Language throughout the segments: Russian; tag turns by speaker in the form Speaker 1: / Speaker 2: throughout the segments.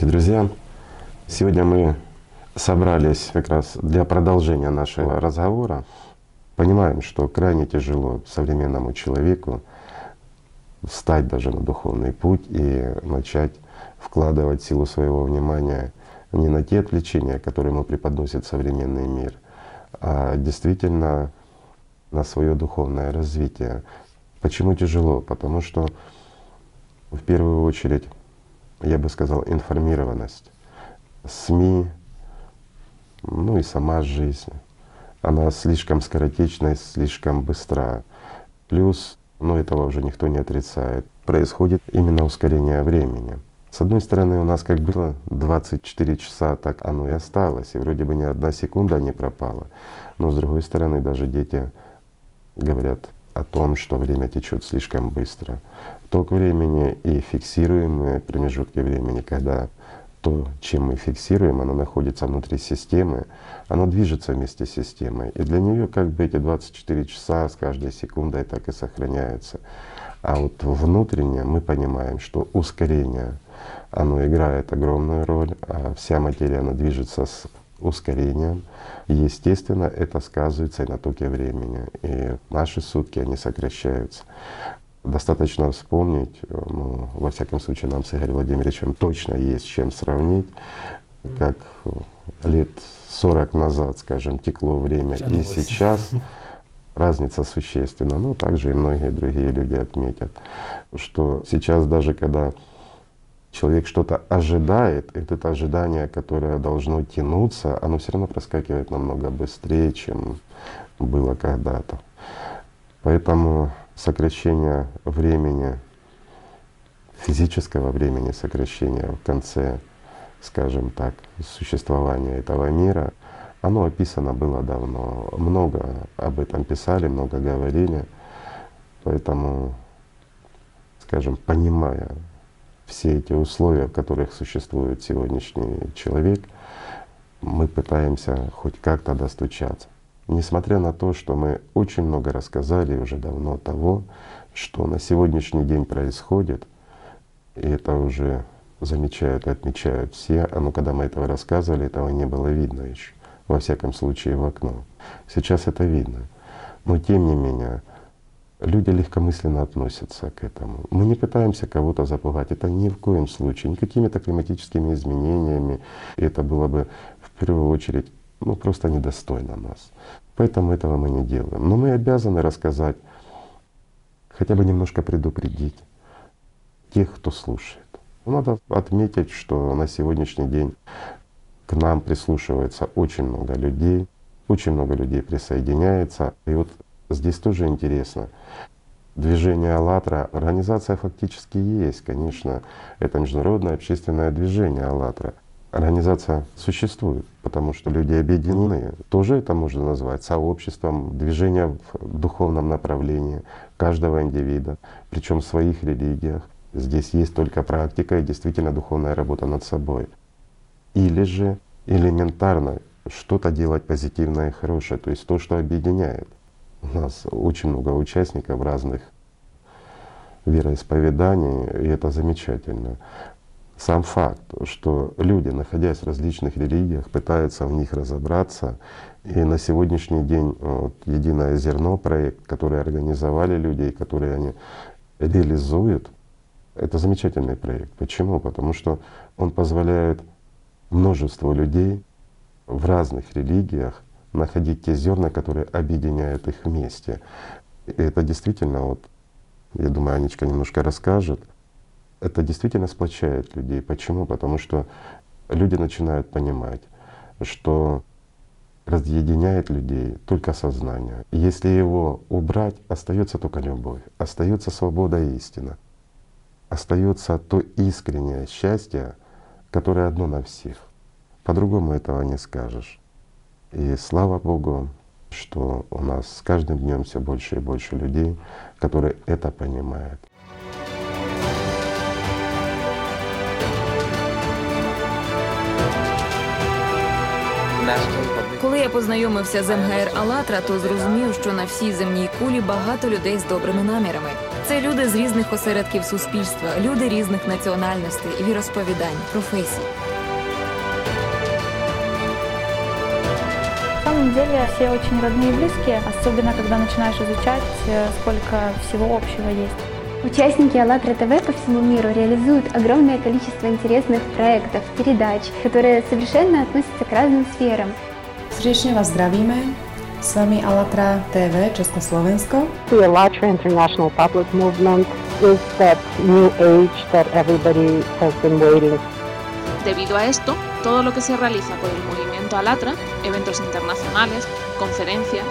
Speaker 1: Здравствуйте, друзья! Сегодня мы собрались как раз для продолжения нашего разговора. Понимаем, что крайне тяжело современному человеку встать даже на духовный путь и начать вкладывать силу своего внимания не на те отвлечения, которые ему преподносит современный мир, а действительно на свое духовное развитие. Почему тяжело? Потому что в первую очередь я бы сказал, информированность. СМИ, ну и сама жизнь, она слишком скоротечная, слишком быстра. Плюс, ну этого уже никто не отрицает, происходит именно ускорение времени. С одной стороны, у нас как было 24 часа, так оно и осталось, и вроде бы ни одна секунда не пропала. Но с другой стороны, даже дети говорят о том, что время течет слишком быстро ток времени и фиксируемые промежутки времени, когда то, чем мы фиксируем, оно находится внутри системы, оно движется вместе с системой. И для нее как бы эти 24 часа с каждой секундой так и сохраняются. А вот внутренне мы понимаем, что ускорение, оно играет огромную роль, а вся материя, она движется с ускорением. Естественно, это сказывается и на токе времени. И наши сутки, они сокращаются. Достаточно вспомнить, э, ну, во всяком случае, нам с Игорем Владимировичем точно есть чем сравнить, как лет 40 назад, скажем, текло время и сейчас разница существенна. Ну, также и многие другие люди отметят, что сейчас даже когда человек что-то ожидает, это ожидание, которое должно тянуться, оно все равно проскакивает намного быстрее, чем было когда-то. Поэтому сокращение времени, физического времени сокращения в конце, скажем так, существования этого мира, оно описано было давно. Много об этом писали, много говорили. Поэтому, скажем, понимая все эти условия, в которых существует сегодняшний человек, мы пытаемся хоть как-то достучаться. Несмотря на то, что мы очень много рассказали уже давно того, что на сегодняшний день происходит, и это уже замечают и отмечают все, а ну когда мы этого рассказывали, этого не было видно еще, во всяком случае в окно. Сейчас это видно. Но тем не менее, люди легкомысленно относятся к этому. Мы не пытаемся кого-то запугать, это ни в коем случае, никакими-то климатическими изменениями. И это было бы в первую очередь ну, просто недостойно нас. Поэтому этого мы не делаем. Но мы обязаны рассказать, хотя бы немножко предупредить тех, кто слушает. Надо отметить, что на сегодняшний день к нам прислушивается очень много людей, очень много людей присоединяется. И вот здесь тоже интересно. Движение «АЛЛАТРА», организация фактически есть, конечно, это международное общественное движение «АЛЛАТРА». Организация существует, потому что люди объединены. Тоже это можно назвать сообществом, движение в духовном направлении каждого индивида, причем в своих религиях. Здесь есть только практика и действительно духовная работа над собой. Или же элементарно что-то делать позитивное и хорошее, то есть то, что объединяет. У нас очень много участников разных вероисповеданий, и это замечательно сам факт, что люди, находясь в различных религиях, пытаются в них разобраться. И на сегодняшний день вот, «Единое зерно» проект, который организовали люди и который они реализуют, это замечательный проект. Почему? Потому что он позволяет множеству людей в разных религиях находить те зерна, которые объединяют их вместе. И это действительно, вот, я думаю, Анечка немножко расскажет, это действительно сплочает людей. Почему? Потому что люди начинают понимать, что разъединяет людей только сознание. Если его убрать, остается только любовь, остается свобода и истина, остается то искреннее счастье, которое одно на всех. По-другому этого не скажешь. И слава Богу, что у нас с каждым днем все больше и больше людей, которые это понимают.
Speaker 2: Коли я познайомився з МГР Алатра, то зрозумів, що на всій земній кулі багато людей з добрими намірами. Це люди з різних осередків суспільства, люди різних національностей, віросповідань, професій.
Speaker 3: Деле все очень родные и близкие, особенно когда начинаешь изучать, э, сколько всего общего есть.
Speaker 4: Участники АЛЛАТРА ТВ по всему миру реализуют огромное количество интересных проектов, передач, которые совершенно относятся к разным сферам.
Speaker 5: Srdečne vás zdravíme. S vami Alatra TV Československo.
Speaker 6: The Alatra International Public Movement is that new age that everybody has been waiting
Speaker 7: Debido a esto, todo lo que se realiza por el movimiento Alatra, eventos internacionales, conferencias,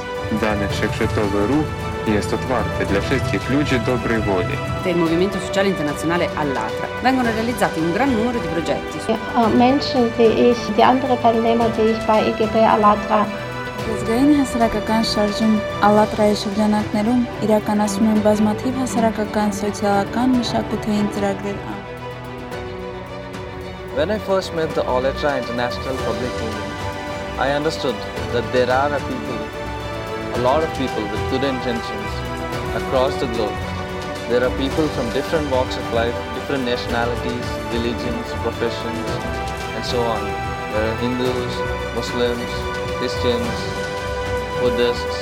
Speaker 8: Wszechświatowy ruch jest otwarty dla wszystkich ludzi dobrej woli.
Speaker 9: del Movimento Sociale Internazionale all'Atra. Vengono realizzati un gran numero di progetti.
Speaker 10: Menschen wie ich, die andere Teilnehmer, die ich bei EGB Alatra
Speaker 11: Ազգային հասարակական շարժում «ԱԼԱՏՐԱ»-ի շրջանակներում իրականացում են բազմաթիվ հասարակական, սոցիալական, մշակութային ծրագրեր։
Speaker 12: When I first met the Allatra International Public Movement, I understood that there are a people, a lot of people with good intentions across the globe. There are people from different walks of life, different nationalities, religions, professions, and so on. There are Hindus, Muslims, Christians, Buddhists,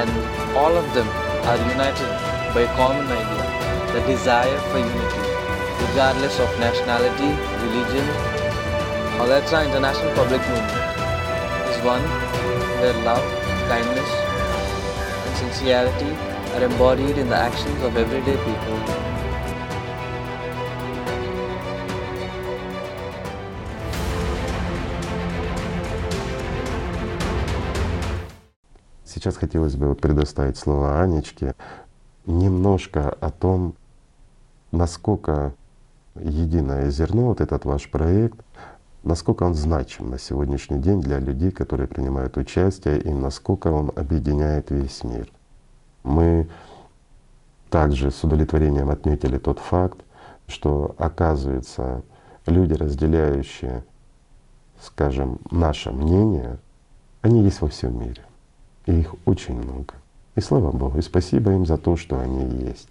Speaker 12: and all of them are united by a common idea, the desire for unity, regardless of nationality, religion. Alatra International Public Movement is one where love, kindness, and sincerity are embodied in the actions of everyday people.
Speaker 1: Сейчас хотелось бы предоставить слово Анечке немножко о том, насколько единое зерно, вот этот ваш проект, насколько он значим на сегодняшний день для людей, которые принимают участие, и насколько он объединяет весь мир. Мы также с удовлетворением отметили тот факт, что оказывается люди, разделяющие, скажем, наше мнение, они есть во всем мире. И их очень много. И слава Богу, и спасибо им за то, что они есть.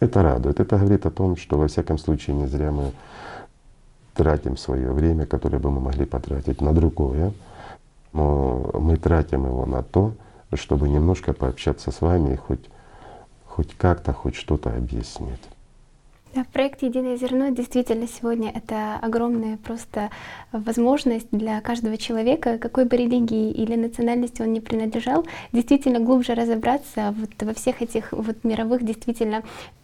Speaker 1: Это радует. Это говорит о том, что во всяком случае не зря мы тратим свое время, которое бы мы могли потратить на другое, но мы тратим его на то, чтобы немножко пообщаться с вами и хоть, хоть как-то, хоть что-то объяснить.
Speaker 4: Да, проект «Единое зерно» действительно сегодня это огромная просто возможность для каждого человека, какой бы религии или национальности он ни принадлежал, действительно глубже разобраться вот во всех этих вот мировых действительно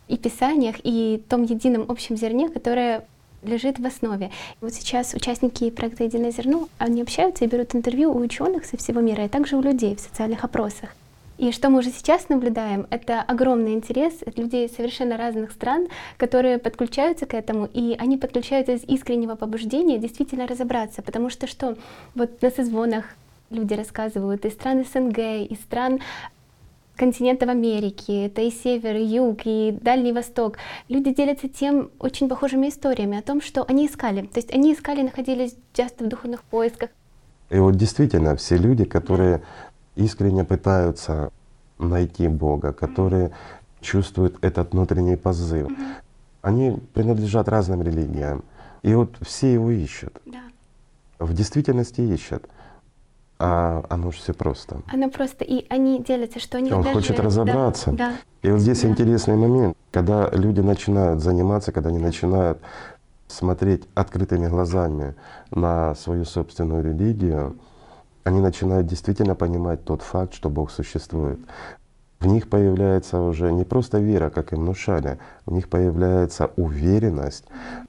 Speaker 4: и писаниях, и том едином общем зерне, которое лежит в основе. Вот сейчас участники проекта «Единое зерно», они общаются и берут интервью у ученых со всего мира, и также у людей в социальных опросах. И что мы уже сейчас наблюдаем, это огромный интерес от людей совершенно разных стран, которые подключаются к этому, и они подключаются из искреннего побуждения действительно разобраться, потому что что? Вот на созвонах люди рассказывают из стран СНГ, из стран континентов Америки, это и север, и юг, и Дальний Восток. Люди делятся тем очень похожими историями о том, что они искали. То есть они искали, находились часто в духовных поисках.
Speaker 1: И вот действительно все люди, которые искренне пытаются найти Бога, которые чувствуют этот внутренний позыв, они принадлежат разным религиям. И вот все его ищут.
Speaker 4: Да.
Speaker 1: В действительности ищут. А оно же все просто.
Speaker 4: Оно просто, и они делятся, что они
Speaker 1: Он
Speaker 4: даже-
Speaker 1: хочет разобраться.
Speaker 4: Да, да.
Speaker 1: И вот здесь интересный момент, когда люди начинают заниматься, когда они начинают смотреть открытыми глазами на свою собственную религию, они начинают действительно понимать тот факт, что Бог существует. В них появляется уже не просто вера, как им внушали, у них появляется уверенность,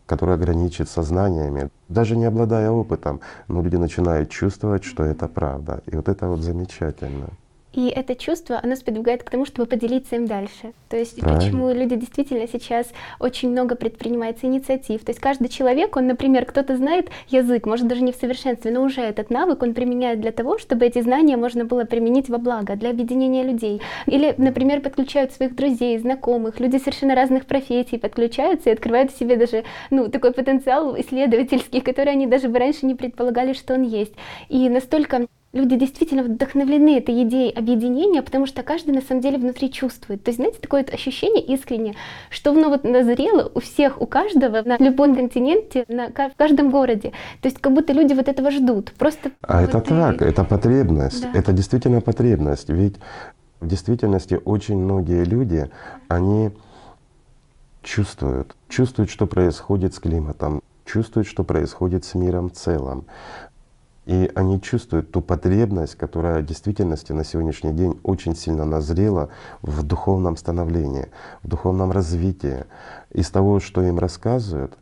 Speaker 1: которая граничит сознаниями. Даже не обладая опытом, но люди начинают чувствовать, что это правда. И вот это вот замечательно.
Speaker 4: И это чувство, оно сподвигает к тому, чтобы поделиться им дальше. То есть
Speaker 1: Правильно.
Speaker 4: почему люди действительно сейчас очень много предпринимается инициатив. То есть каждый человек, он, например, кто-то знает язык, может даже не в совершенстве, но уже этот навык он применяет для того, чтобы эти знания можно было применить во благо, для объединения людей. Или, например, подключают своих друзей, знакомых, люди совершенно разных профессий подключаются и открывают в себе даже ну, такой потенциал исследовательский, который они даже бы раньше не предполагали, что он есть. И настолько люди действительно вдохновлены этой идеей объединения, потому что каждый на самом деле внутри чувствует. То есть, знаете, такое вот ощущение искренне, что ну, вот назрело у всех, у каждого на любом континенте, на, в каждом городе. То есть, как будто люди вот этого ждут. Просто
Speaker 1: а
Speaker 4: вот
Speaker 1: это
Speaker 4: и...
Speaker 1: так, это потребность,
Speaker 4: Да.
Speaker 1: это действительно потребность. Ведь в действительности очень многие люди, они чувствуют, чувствуют, что происходит с климатом, чувствуют, что происходит с миром в целом. И они чувствуют ту потребность, которая в действительности на сегодняшний день очень сильно назрела в духовном становлении, в духовном развитии. Из того, что им рассказывают,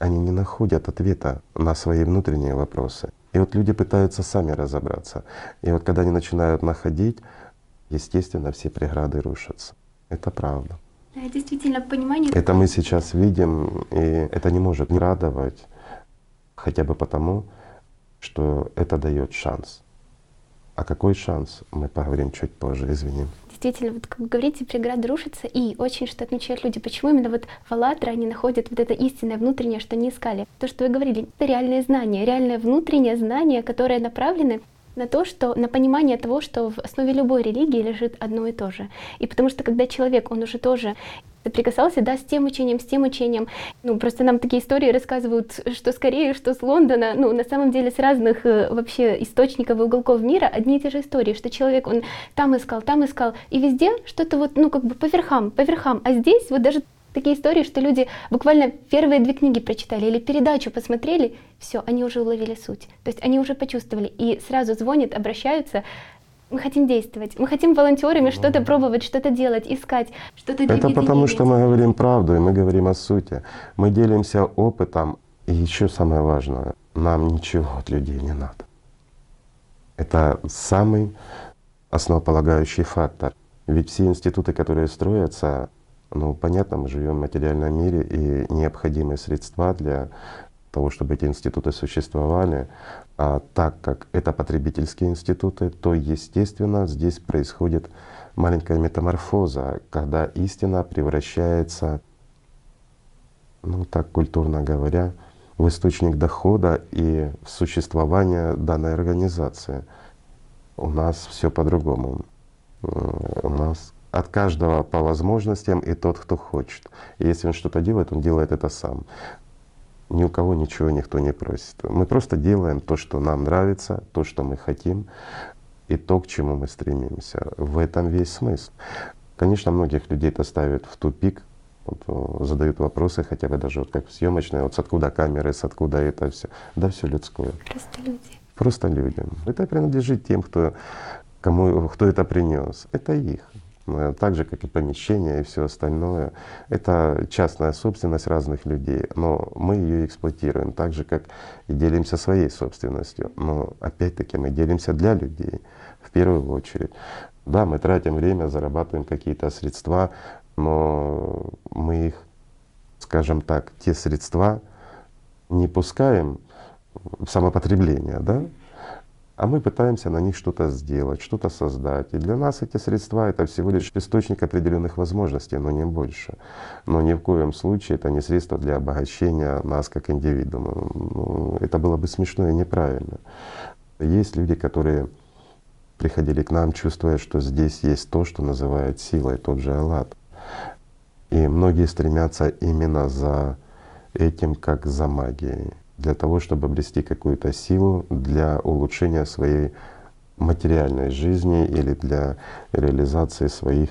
Speaker 1: они не находят ответа на свои внутренние вопросы. И вот люди пытаются сами разобраться. И вот когда они начинают находить, естественно, все преграды рушатся. Это правда.
Speaker 4: Да, действительно, понимание...
Speaker 1: Это мы сейчас видим, и это не может не радовать, хотя бы потому, что это дает шанс. А какой шанс, мы поговорим чуть позже, извини.
Speaker 4: Действительно, вот как вы говорите, преграды рушатся, и очень что отмечают люди, почему именно вот в «АЛЛАТРА» они находят вот это истинное внутреннее, что они искали. То, что вы говорили, это реальные знания, реальное внутреннее знание, которое направлены на то, что на понимание того, что в основе любой религии лежит одно и то же. И потому что когда человек, он уже тоже соприкасался, да, с тем учением, с тем учением. Ну, просто нам такие истории рассказывают, что скорее, что с Лондона, ну, на самом деле с разных э, вообще источников и уголков мира одни и те же истории, что человек, он там искал, там искал, и везде что-то вот, ну, как бы по верхам, по верхам. А здесь вот даже такие истории, что люди буквально первые две книги прочитали или передачу посмотрели, все, они уже уловили суть. То есть они уже почувствовали и сразу звонят, обращаются, мы хотим действовать, мы хотим волонтерами что-то пробовать, что-то делать, искать, что-то
Speaker 1: Это потому, что мы говорим правду, и мы говорим о сути. Мы делимся опытом, и еще самое важное, нам ничего от людей не надо. Это самый основополагающий фактор. Ведь все институты, которые строятся, ну, понятно, мы живем в материальном мире, и необходимые средства для того, чтобы эти институты существовали. А так как это потребительские институты, то, естественно, здесь происходит маленькая метаморфоза, когда истина превращается, ну так культурно говоря, в источник дохода и в существование данной организации. У нас все по-другому. У нас от каждого по возможностям и тот, кто хочет. И если он что-то делает, он делает это сам. Ни у кого ничего никто не просит. Мы просто делаем то, что нам нравится, то, что мы хотим, и то, к чему мы стремимся. В этом весь смысл. Конечно, многих людей это ставит в тупик, вот, э, задают вопросы, хотя бы даже вот как в съемочной, вот с откуда камеры, с откуда это все. Да, все людское.
Speaker 4: Просто люди.
Speaker 1: Просто людям. Это принадлежит тем, кто, кому, кто это принес. Это их. Так же, как и помещение и все остальное. Это частная собственность разных людей, но мы ее эксплуатируем так же, как и делимся своей собственностью. Но опять-таки мы делимся для людей в первую очередь. Да, мы тратим время, зарабатываем какие-то средства, но мы их, скажем так, те средства не пускаем в самопотребление, да? А мы пытаемся на них что-то сделать, что-то создать. И для нас эти средства это всего лишь источник определенных возможностей, но не больше. Но ни в коем случае это не средство для обогащения нас как индивидуума. Ну, это было бы смешно и неправильно. Есть люди, которые приходили к нам, чувствуя, что здесь есть то, что называют силой, тот же Аллат. И многие стремятся именно за этим, как за магией, для того, чтобы обрести какую-то силу для улучшения своей материальной жизни или для реализации своих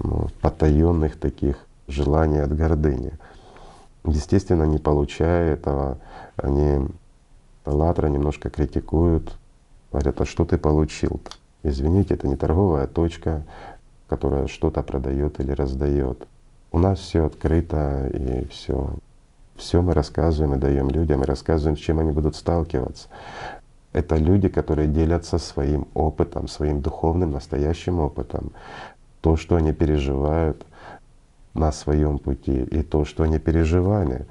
Speaker 1: ну, потаенных таких желаний от гордыни. Естественно, не получая этого, они Латра немножко критикуют, говорят, а что ты получил-то? Извините, это не торговая точка, которая что-то продает или раздает. У нас все открыто и все. Все мы рассказываем и даем людям, и рассказываем, с чем они будут сталкиваться. Это люди, которые делятся своим опытом, своим духовным, настоящим опытом. То, что они переживают на своем пути, и то, что они переживали,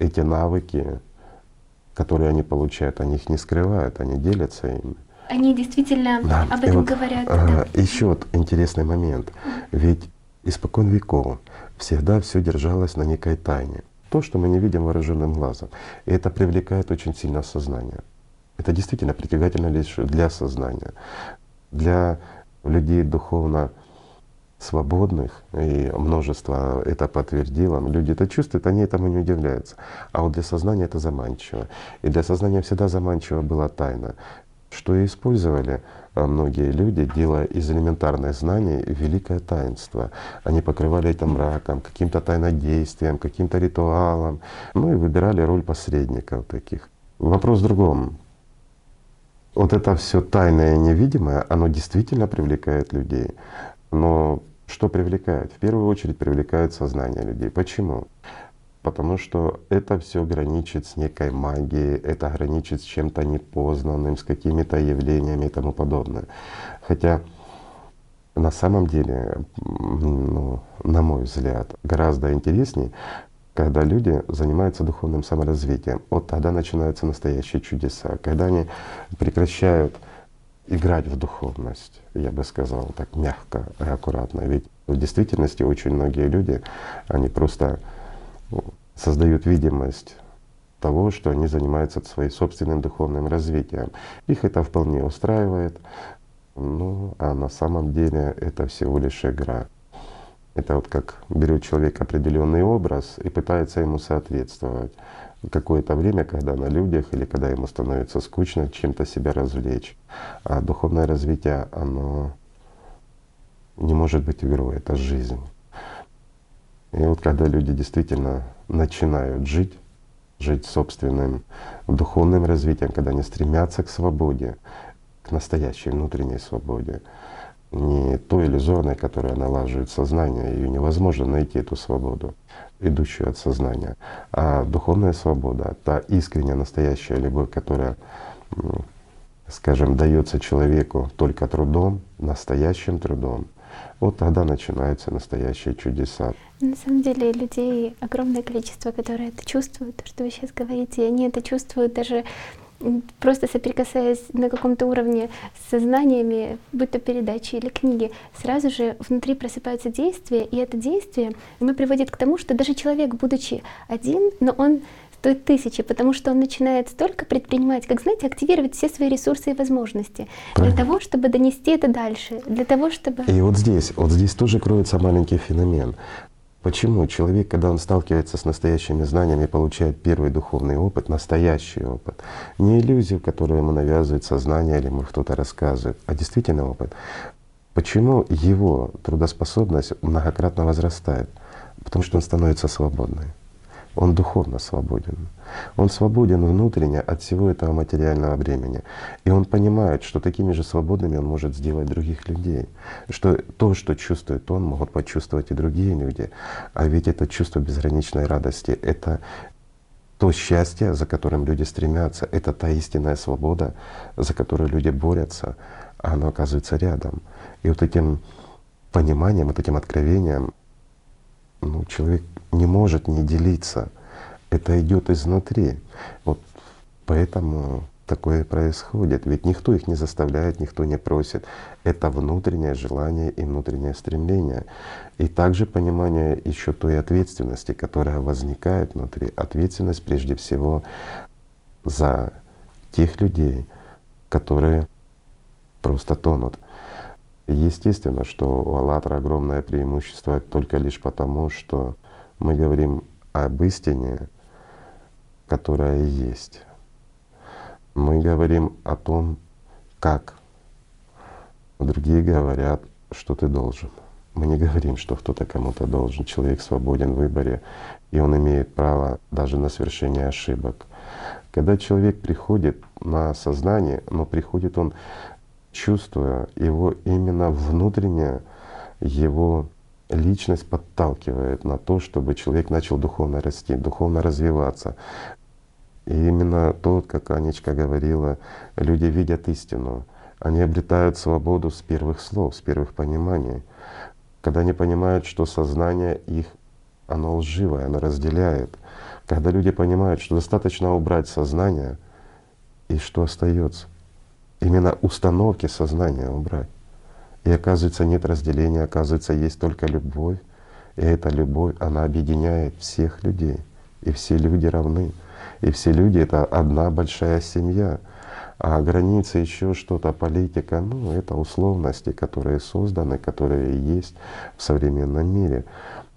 Speaker 1: эти навыки, которые они получают, они их не скрывают, они делятся ими.
Speaker 4: Они действительно
Speaker 1: Да.
Speaker 4: об
Speaker 1: И
Speaker 4: этом
Speaker 1: вот,
Speaker 4: говорят.
Speaker 1: а,
Speaker 4: да.
Speaker 1: Еще вот интересный момент. Ведь испокон веков всегда все держалось на некой тайне. То, что мы не видим вооруженным глазом. И это привлекает очень сильно сознание. Это действительно притягательно лишь для сознания. Для людей духовно свободных, и множество это подтвердило, люди это чувствуют, они этому не удивляются. А вот для сознания это заманчиво. И для сознания всегда заманчиво была тайна, что и использовали многие люди, делая из элементарных знаний великое таинство. Они покрывали это мраком, каким-то тайнодействием, каким-то ритуалом, ну и выбирали роль посредников таких. Вопрос в другом. Вот это все тайное и невидимое, оно действительно привлекает людей. Но что привлекает? В первую очередь привлекает сознание людей. Почему? Потому что это все граничит с некой магией, это граничит с чем-то непознанным, с какими-то явлениями и тому подобное. Хотя на самом деле, ну, на мой взгляд, гораздо интереснее, когда люди занимаются духовным саморазвитием. Вот тогда начинаются настоящие чудеса, когда они прекращают играть в духовность, я бы сказал так мягко и аккуратно. Ведь в действительности очень многие люди, они просто создают видимость того, что они занимаются своим собственным духовным развитием. Их это вполне устраивает, ну а на самом деле это всего лишь игра. Это вот как берет человек определенный образ и пытается ему соответствовать. Какое-то время, когда на людях или когда ему становится скучно, чем-то себя развлечь. А духовное развитие, оно не может быть игрой, это жизнь. И вот когда люди действительно начинают жить, жить собственным духовным развитием, когда они стремятся к свободе, к настоящей внутренней свободе, не той иллюзорной, которая налаживает сознание, ее невозможно найти эту свободу, идущую от сознания. А духовная свобода, та искренняя, настоящая любовь, которая, скажем, дается человеку только трудом, настоящим трудом, вот тогда начинаются настоящие чудеса.
Speaker 4: На самом деле людей огромное количество, которые это чувствуют, то, что вы сейчас говорите, они это чувствуют даже просто соприкасаясь на каком-то уровне с сознаниями, будь то передачи или книги, сразу же внутри просыпаются действия, и это действие оно приводит к тому, что даже человек, будучи один, но он стоит тысячи, потому что он начинает столько предпринимать, как знаете, активировать все свои ресурсы и возможности для
Speaker 1: Правильно.
Speaker 4: того, чтобы донести это дальше, для того, чтобы
Speaker 1: И вот здесь, вот здесь тоже кроется маленький феномен. Почему человек, когда он сталкивается с настоящими знаниями, получает первый духовный опыт, настоящий опыт, не иллюзию, которую ему навязывает сознание или ему кто-то рассказывает, а действительно опыт, почему его трудоспособность многократно возрастает? Потому что он становится свободным. Он духовно свободен. Он свободен внутренне от всего этого материального бремени. И он понимает, что такими же свободными он может сделать других людей. Что то, что чувствует он, могут почувствовать и другие люди. А ведь это чувство безграничной радости — это то счастье, за которым люди стремятся, это та истинная свобода, за которую люди борются, а оно оказывается рядом. И вот этим пониманием, вот этим откровением ну, человек не может не делиться. Это идет изнутри. Вот поэтому такое происходит. Ведь никто их не заставляет, никто не просит. Это внутреннее желание и внутреннее стремление. И также понимание еще той ответственности, которая возникает внутри. Ответственность прежде всего за тех людей, которые просто тонут. Естественно, что у «АЛЛАТРА» огромное преимущество только лишь потому, что мы говорим об истине, которая есть. Мы говорим о том, как. Другие говорят, что ты должен. Мы не говорим, что кто-то кому-то должен. Человек свободен в выборе, и он имеет право даже на совершение ошибок. Когда человек приходит на сознание, но приходит он чувствуя его именно внутренне, его личность подталкивает на то, чтобы человек начал духовно расти, духовно развиваться. И именно тот, как Анечка говорила, люди видят истину. Они обретают свободу с первых слов, с первых пониманий. Когда они понимают, что сознание их, оно лживое, оно разделяет. Когда люди понимают, что достаточно убрать сознание, и что остается? Именно установки сознания убрать. И оказывается, нет разделения, оказывается, есть только любовь. И эта любовь, она объединяет всех людей. И все люди равны. И все люди — это одна большая семья. А границы, еще что-то, политика, ну, это условности, которые созданы, которые есть в современном мире.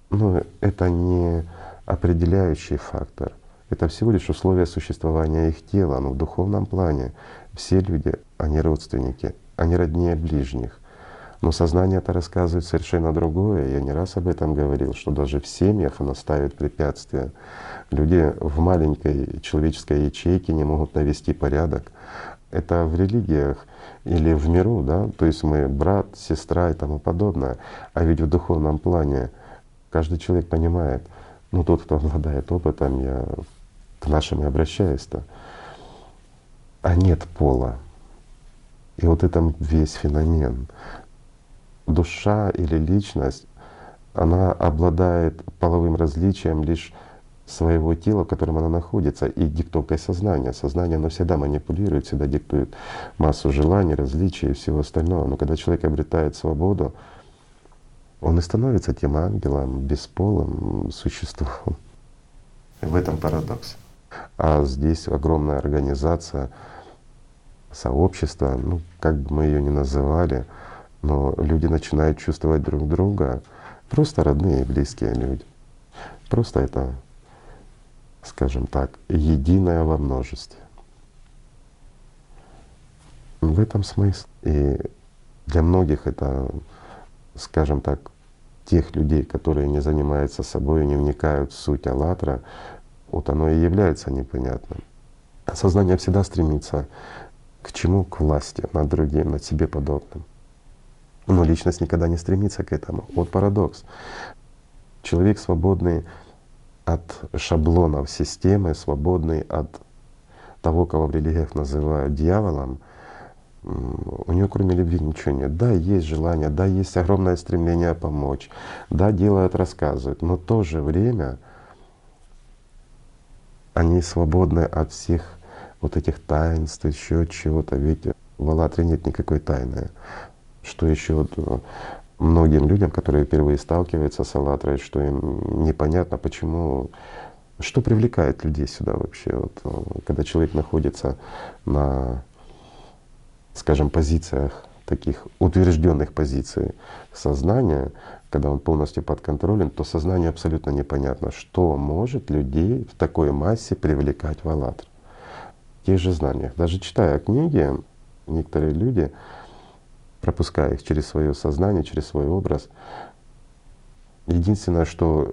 Speaker 1: Но это не определяющий фактор. Это всего лишь условия существования их тела, но в духовном плане все люди, они родственники, они роднее ближних. Но сознание это рассказывает совершенно другое. Я не раз об этом говорил, что даже в семьях оно ставит препятствия. Люди в маленькой человеческой ячейке не могут навести порядок. Это в религиях или в миру, да, то есть мы брат, сестра и тому подобное. А ведь в духовном плане каждый человек понимает, ну тот, кто обладает опытом, я к нашим и обращаюсь-то, а нет пола. И вот это весь феномен душа или личность, она обладает половым различием лишь своего тела, в котором она находится, и диктовкой сознания. Сознание, оно всегда манипулирует, всегда диктует массу желаний, различий и всего остального. Но когда человек обретает свободу, он и становится тем ангелом, бесполым существом. В этом парадокс. А здесь огромная организация, сообщество, ну, как бы мы ее ни называли, но люди начинают чувствовать друг друга, просто родные и близкие люди. Просто это, скажем так, единое во множестве. В этом смысл. И для многих это, скажем так, тех людей, которые не занимаются собой, не вникают в суть «АЛЛАТРА», вот оно и является непонятным. Сознание всегда стремится к чему? К власти над другим, над себе подобным. Но личность никогда не стремится к этому. Вот парадокс. Человек свободный от шаблонов системы, свободный от того, кого в религиях называют дьяволом, у него кроме любви ничего нет. Да, есть желание, да, есть огромное стремление помочь, да, делают, рассказывают, но в то же время они свободны от всех вот этих таинств, еще чего-то. Ведь в Аллатре нет никакой тайны что еще вот э, многим людям, которые впервые сталкиваются с «АЛЛАТРой», что им непонятно, почему, что привлекает людей сюда вообще, вот, э, когда человек находится на, скажем, позициях таких утвержденных позиций сознания, когда он полностью подконтролен, то сознание абсолютно непонятно, что может людей в такой массе привлекать в «АЛЛАТР». Тех же знаниях. Даже читая книги, некоторые люди пропуская их через свое сознание, через свой образ. Единственное, что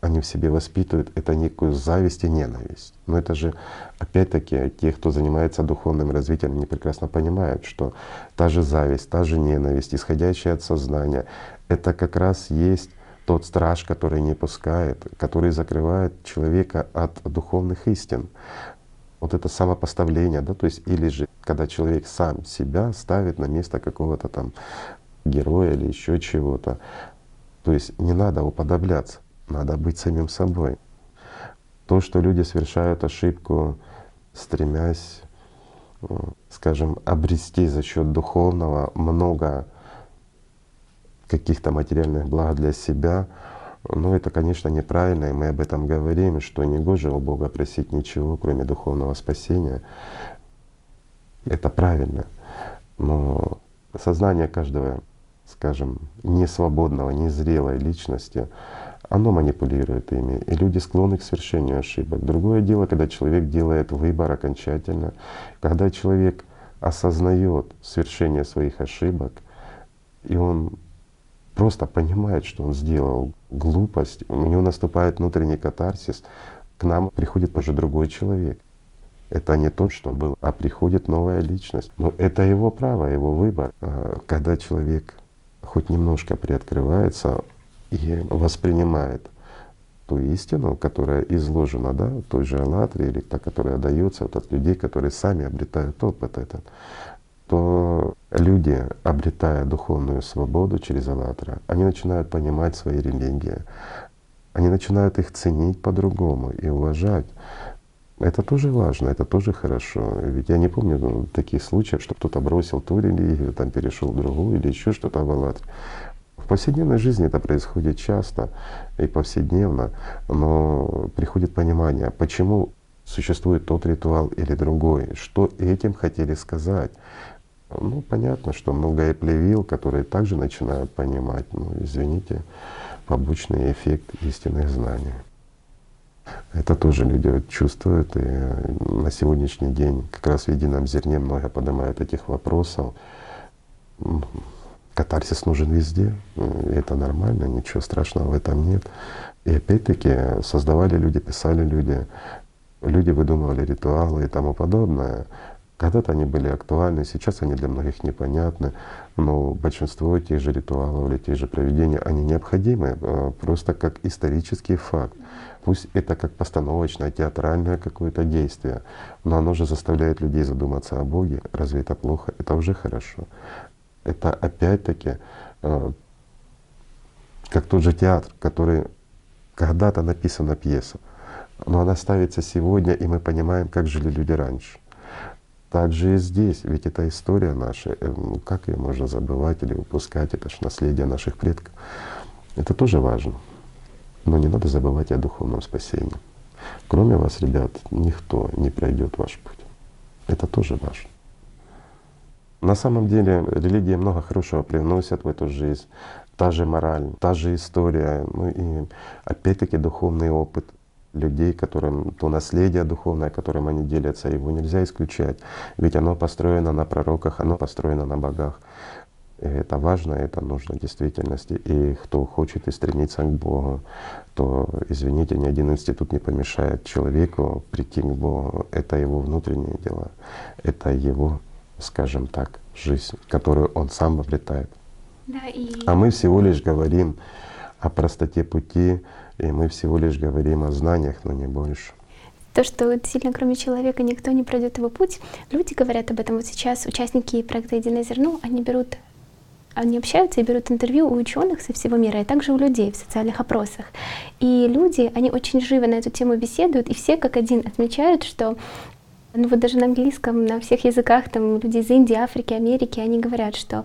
Speaker 1: они в себе воспитывают, это некую зависть и ненависть. Но это же, опять-таки, те, кто занимается духовным развитием, они прекрасно понимают, что та же зависть, та же ненависть, исходящая от сознания, это как раз есть тот страж, который не пускает, который закрывает человека от духовных истин вот это самопоставление, да, то есть или же когда человек сам себя ставит на место какого-то там героя или еще чего-то. То есть не надо уподобляться, надо быть самим собой. То, что люди совершают ошибку, стремясь, э, скажем, обрести за счет духовного много каких-то материальных благ для себя, ну, это, конечно, неправильно, и мы об этом говорим, что не гоже у Бога просить ничего, кроме духовного спасения. Это правильно. Но сознание каждого, скажем, несвободного, незрелой личности, оно манипулирует ими, и люди склонны к совершению ошибок. Другое дело, когда человек делает выбор окончательно, когда человек осознает совершение своих ошибок, и он просто понимает, что он сделал глупость, у него наступает внутренний катарсис, к нам приходит уже другой человек. Это не то, что был, а приходит новая личность. Но это его право, его выбор. А когда человек хоть немножко приоткрывается и воспринимает ту истину, которая изложена да, той же «АЛЛАТРе» или та, которая дается вот от людей, которые сами обретают опыт этот, то люди, обретая духовную свободу через «АЛЛАТРА», они начинают понимать свои религии, они начинают их ценить по-другому и уважать. Это тоже важно, это тоже хорошо. Ведь я не помню ну, таких случаев, что кто-то бросил ту религию, там перешел в другую или еще что-то в «АЛЛАТРе». В повседневной жизни это происходит часто и повседневно, но приходит понимание, почему существует тот ритуал или другой, что этим хотели сказать. Ну, понятно, что много и плевил, которые также начинают понимать, ну, извините, побочный эффект истинных знаний. Это тоже люди чувствуют, и на сегодняшний день как раз в едином зерне много поднимают этих вопросов. Катарсис нужен везде, это нормально, ничего страшного в этом нет. И опять-таки создавали люди, писали люди, люди выдумывали ритуалы и тому подобное. Когда-то они были актуальны, сейчас они для многих непонятны, но большинство тех же ритуалов или тех же проведений, они необходимы э, просто как исторический факт. Пусть это как постановочное, театральное какое-то действие, но оно же заставляет людей задуматься о Боге. Разве это плохо? Это уже хорошо. Это опять-таки э, как тот же театр, который когда-то написана пьеса, но она ставится сегодня, и мы понимаем, как жили люди раньше. Так же и здесь, ведь это история наша, э, ну, как ее можно забывать или упускать, это же наследие наших предков. Это тоже важно. Но не надо забывать о духовном спасении. Кроме вас, ребят, никто не пройдет ваш путь. Это тоже важно. На самом деле религия много хорошего привносят в эту жизнь. Та же мораль, та же история, ну и опять-таки духовный опыт — людей, которым то наследие духовное, которым они делятся, его нельзя исключать. Ведь оно построено на пророках, оно построено на богах. И это важно, это нужно в действительности. И кто хочет и стремится к Богу, то, извините, ни один институт не помешает человеку прийти к Богу. Это его внутренние дела, это его, скажем так, жизнь, которую он сам обретает.
Speaker 4: Да, и...
Speaker 1: А мы всего лишь говорим о простоте пути, и мы всего лишь говорим о знаниях, но не больше.
Speaker 4: То, что действительно кроме человека никто не пройдет его путь, люди говорят об этом. Вот сейчас участники проекта «Единое зерно», они берут они общаются и берут интервью у ученых со всего мира, и также у людей в социальных опросах. И люди, они очень живо на эту тему беседуют, и все как один отмечают, что ну вот даже на английском, на всех языках, там люди из Индии, Африки, Америки, они говорят, что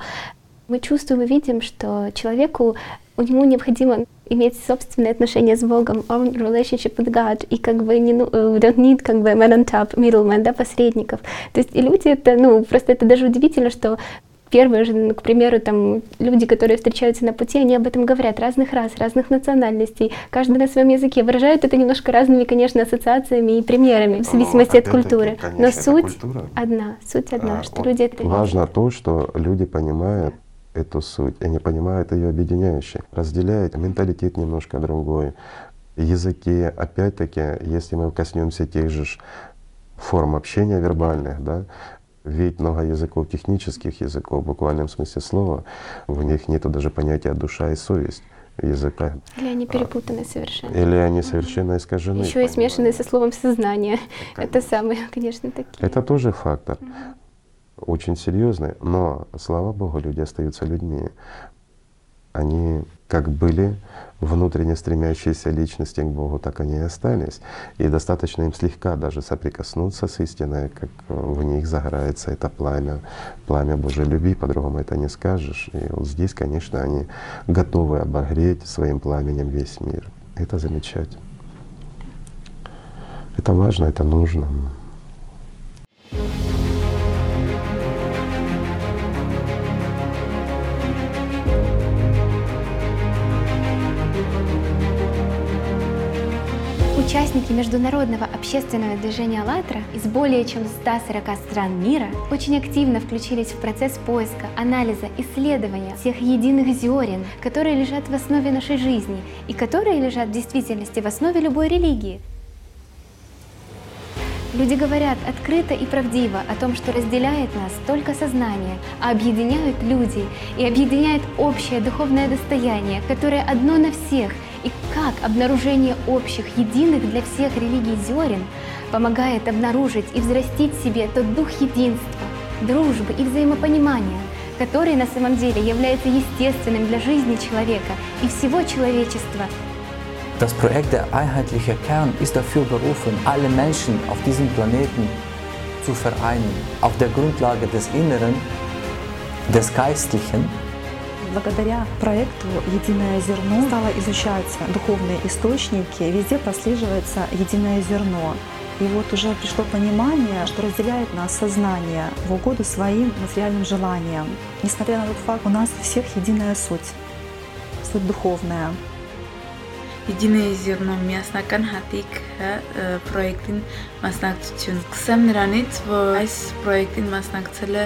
Speaker 4: мы чувствуем и видим, что человеку, у него необходимо иметь собственные отношения с Богом, own relationship with God, и как бы не, ну, we don't need как бы man on top, middleman, да, посредников. То есть и люди это, ну, просто это даже удивительно, что первые же, ну, к примеру, там люди, которые встречаются на пути, они об этом говорят, разных рас, разных национальностей, каждый на своем языке, выражают это немножко разными, конечно, ассоциациями и примерами, в зависимости ну, от культуры. Конечно, Но суть культура. одна, суть одна, а, что люди это...
Speaker 1: Важно то, что люди понимают, эту суть, и не понимают ее объединяющей, разделяют менталитет немножко другой, языки, опять-таки, если мы коснемся тех же форм общения вербальных, да, ведь много языков, технических языков, в буквальном смысле слова, в них нет даже понятия душа и совесть языка.
Speaker 4: Или они перепутаны совершенно.
Speaker 1: Или они совершенно искажены.
Speaker 4: Еще и смешаны со словом сознание. Это самые, конечно, такие.
Speaker 1: Это тоже фактор очень серьезный, но, слава Богу, люди остаются людьми. Они как были внутренне стремящиеся личности к Богу, так они и остались. И достаточно им слегка даже соприкоснуться с истиной, как в них загорается это пламя, пламя Божьей любви, по-другому это не скажешь. И вот здесь, конечно, они готовы обогреть своим пламенем весь мир. Это замечательно. Это важно, это нужно.
Speaker 4: Участники международного общественного движения «АЛЛАТРА» из более чем 140 стран мира очень активно включились в процесс поиска, анализа, исследования всех единых зерен, которые лежат в основе нашей жизни и которые лежат в действительности в основе любой религии. Люди говорят открыто и правдиво о том, что разделяет нас только сознание, а объединяют люди и объединяет общее духовное достояние, которое одно на всех — и как обнаружение общих, единых для всех религий зерен помогает обнаружить и взрастить в себе тот дух единства, дружбы и взаимопонимания, который на самом деле является естественным для жизни человека и всего человечества.
Speaker 13: Das Projekt der Einheitliche Kern ist dafür berufen, alle Menschen auf diesem Planeten zu vereinen, auf der Grundlage des Inneren, des Geistlichen.
Speaker 3: Благодаря проекту «Единое зерно» стало изучать духовные источники, везде прослеживается единое зерно. И вот уже пришло понимание, что разделяет нас сознание в угоду своим материальным желаниям. Несмотря на тот факт, у нас у всех единая суть, суть духовная.
Speaker 11: Единое зерно միասնական հատիկը պրոյեկտին մասնակցություն։ 20 նրանից, որ այս պրոյեկտին մասնակցել է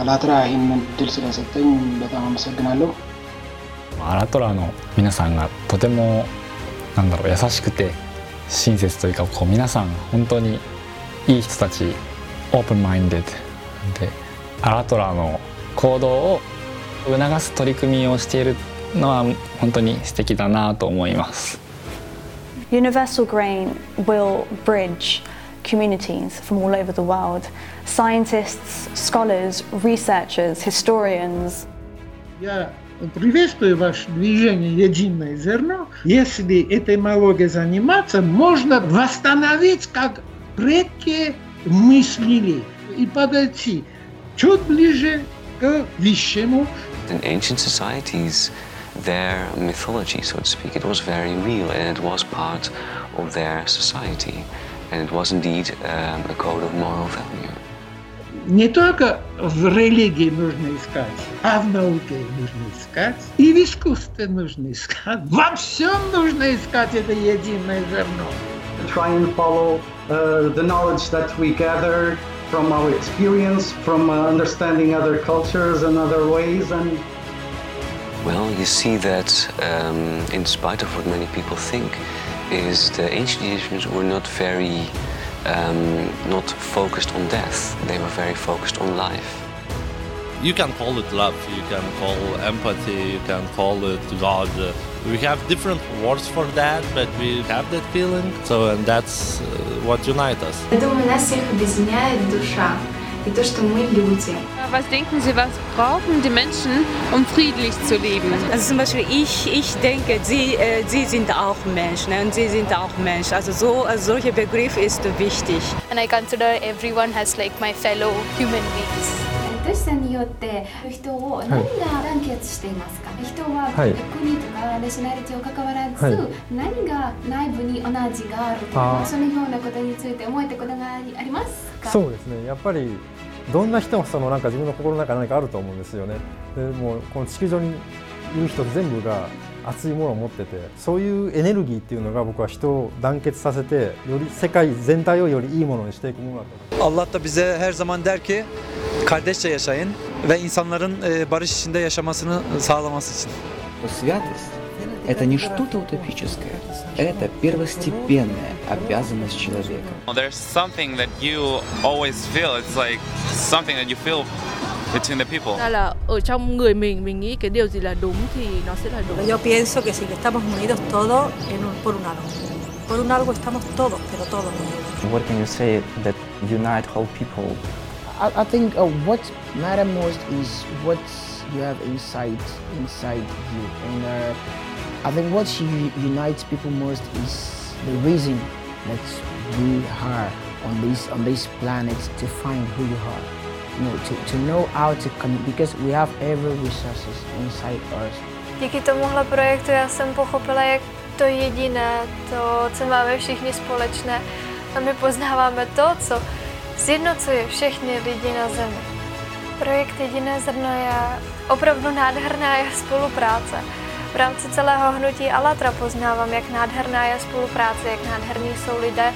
Speaker 14: አላትራ ይህን ድል ስለሰጠኝ በጣም አመሰግናለሁ።
Speaker 15: アラトラの皆さんがとてもなんだろう優しくて親切というかこう皆さん本当にいい人たちオープンマインデッドでアラトラの行動を促す取り組みをしているのは本当に素敵だなと思います。
Speaker 16: Universal Grain will bridge communities from all over the world scientists, scholars, researchers, historians.
Speaker 17: Я приветствую ваше движение «Единое зерно». Если этимологией заниматься, можно восстановить, как предки мыслили, и подойти чуть ближе к высшему.
Speaker 18: In ancient societies, their mythology, so to speak, it was very real and it was part of their society. And it was indeed um, a code of moral value.
Speaker 17: не только в религии нужно искать, а в науке нужно искать, и в искусстве нужно искать. Во всем нужно искать это единое зерно.
Speaker 19: Try and follow uh, the knowledge that we gather from our experience, from uh, understanding other cultures and other ways and
Speaker 18: well, you see that um, in spite of what many people think, is the ancient Egyptians were not very um, not focused on death. They were very focused on life.
Speaker 20: You can call it love, you can call empathy, you can call it God. We have different words for that, but we have that feeling. So, and that's uh, what unites us.
Speaker 21: Я думаю, нас всех объединяет душа
Speaker 7: Was denken Sie, was brauchen die Menschen, um friedlich zu leben?
Speaker 22: Also zum Beispiel ich, ich denke, sie, äh, sie sind auch Menschen ne? und sie sind auch Mensch. Also so also solcher Begriff ist wichtig.
Speaker 23: And I consider everyone as like my fellow human beings.
Speaker 4: 私さんによって人を何が団結していますか、はい、人は国とかナショナリティを関わらず、はい、何が内部に同じがあるとかそのようなことについて思えたことがありますか
Speaker 24: そうですねやっぱりどんな人もそのなんか自分の心の中何かあると思うんですよね。でもうこの地球上にいる人全部が熱いものを持っててそういうエネルギーっていうのが僕は人を団結させてより世界全体をよりいいものにしていくものだと思います。
Speaker 25: Allah da bize her zaman der ki kardeşçe yaşayın ve insanların barış içinde yaşamasını sağlaması için.
Speaker 26: Bu siyah это не что-то утопическое, это первостепенная обязанность человека.
Speaker 27: There's something that you always feel. It's like something that you feel between the people.
Speaker 28: Ra là ở trong người mình mình nghĩ cái điều gì là đúng thì nó sẽ là đúng.
Speaker 29: Yo pienso que si estamos unidos todos en un, por un algo. Por un algo estamos todos, pero todos unidos.
Speaker 13: What can you say that unite whole people?
Speaker 30: I, I think uh, what matters most is what you have inside inside you and. Uh, I think what unites people most is the reason that we are on this on this planet to find who you are. You know, to, to know how to connect because we have every resources inside us.
Speaker 23: Díky tomuhle projektu já jsem pochopila, jak to jediné, to, co máme všichni společné, a my poznáváme to, co sjednocuje všechny lidi na Zemi. Projekt Jediné zrno je opravdu nádherná je spolupráce. V rámci celého hnutí Alatra poznávám, jak nádherná je spolupráce, jak nádherní jsou lidé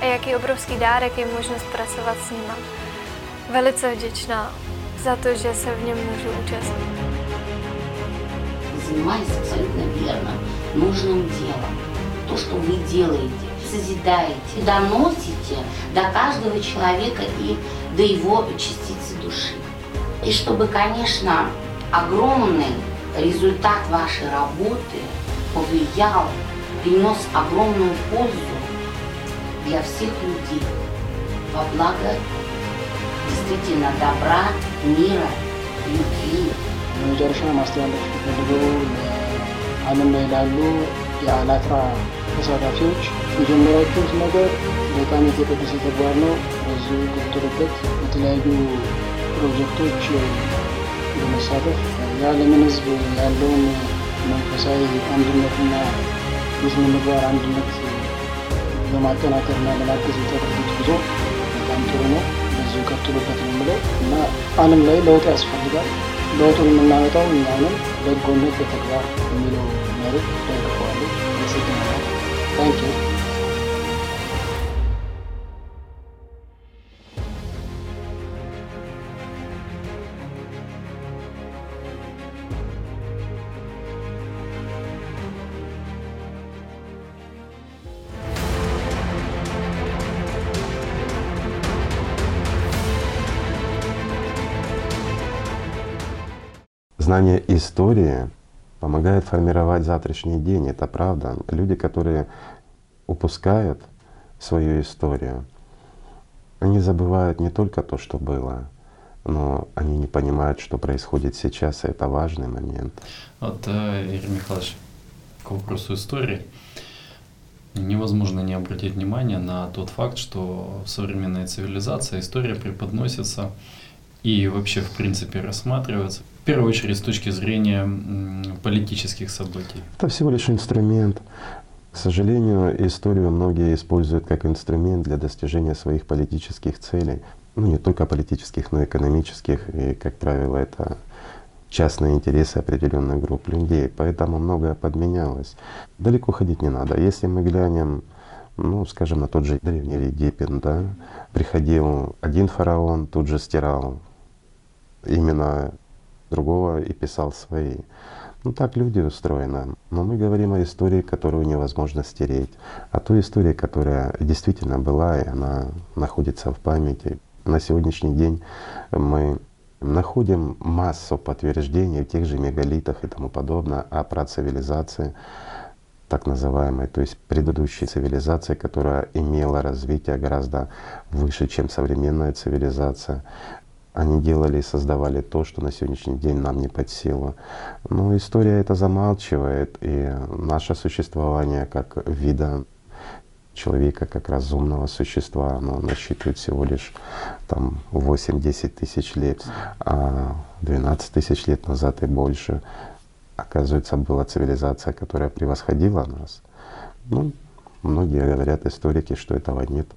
Speaker 23: a jaký obrovský dárek je možnost pracovat s nimi. Velice vděčná za to, že se v něm můžu účastnit.
Speaker 31: Занимались абсолютно верно, нужным делом. То, что вы делаете, созидаете, доносите до каждого человека и до его частицы души. И чтобы, конечно, огромный результат вашей работы повлиял, принес огромную пользу для всех людей во благо действительно добра, мира, любви.
Speaker 30: በመጨረሻ ማስተላለፍ የምፈልገው ዓለም ላይ ላሉ የአላትራ ተሳታፊዎች የጀመራችሁት ነገር በጣም የተቀደሰ ተግባር ነው። በዚሁ ቀጥሉበት። የተለያዩ ፕሮጀክቶች በመሳተፍ የዓለምን ሕዝብ ያለውን መንፈሳዊ አንድነትና የስነ ምግባር አንድነት ለማጠናከርና ለማገዝ የተደረጉት ጉዞ በጣም ጥሩ ነው። በዚሁ ቀጥሉበት ነው የምለው እና ዓለም ላይ ለውጥ ያስፈልጋል። ለውጡን የምናመጣው እኛንም በጎነት በተግባር የሚለው መርህ ደግፈዋለሁ። አመሰግናለሁ። ታንክ
Speaker 1: Знание истории помогает формировать завтрашний день, это правда. Люди, которые упускают свою историю, они забывают не только то, что было, но они не понимают, что происходит сейчас, и это важный момент.
Speaker 32: Вот, э, Игорь Михайлович, к вопросу истории. Невозможно не обратить внимание на тот факт, что в современной цивилизации история преподносится и вообще в принципе рассматривается в первую очередь с точки зрения политических событий.
Speaker 1: Это всего лишь инструмент. К сожалению, историю многие используют как инструмент для достижения своих политических целей. Ну, не только политических, но и экономических. И, как правило, это частные интересы определенных групп людей. Поэтому многое подменялось. Далеко ходить не надо. Если мы глянем, ну, скажем, на тот же Древний Египет, да, приходил один фараон, тут же стирал именно другого и писал свои. Ну так люди устроены. Но мы говорим о истории, которую невозможно стереть. О той истории, которая действительно была, и она находится в памяти. На сегодняшний день мы находим массу подтверждений в тех же мегалитах и тому подобное о працивилизации так называемой, то есть предыдущей цивилизации, которая имела развитие гораздо выше, чем современная цивилизация. Они делали и создавали то, что на сегодняшний день нам не под силу. Но история это замалчивает, и наше существование как вида человека, как разумного существа, оно насчитывает всего лишь там 8-10 тысяч лет, а 12 тысяч лет назад и больше, оказывается, была цивилизация, которая превосходила нас. Ну, многие говорят, историки, что этого нет.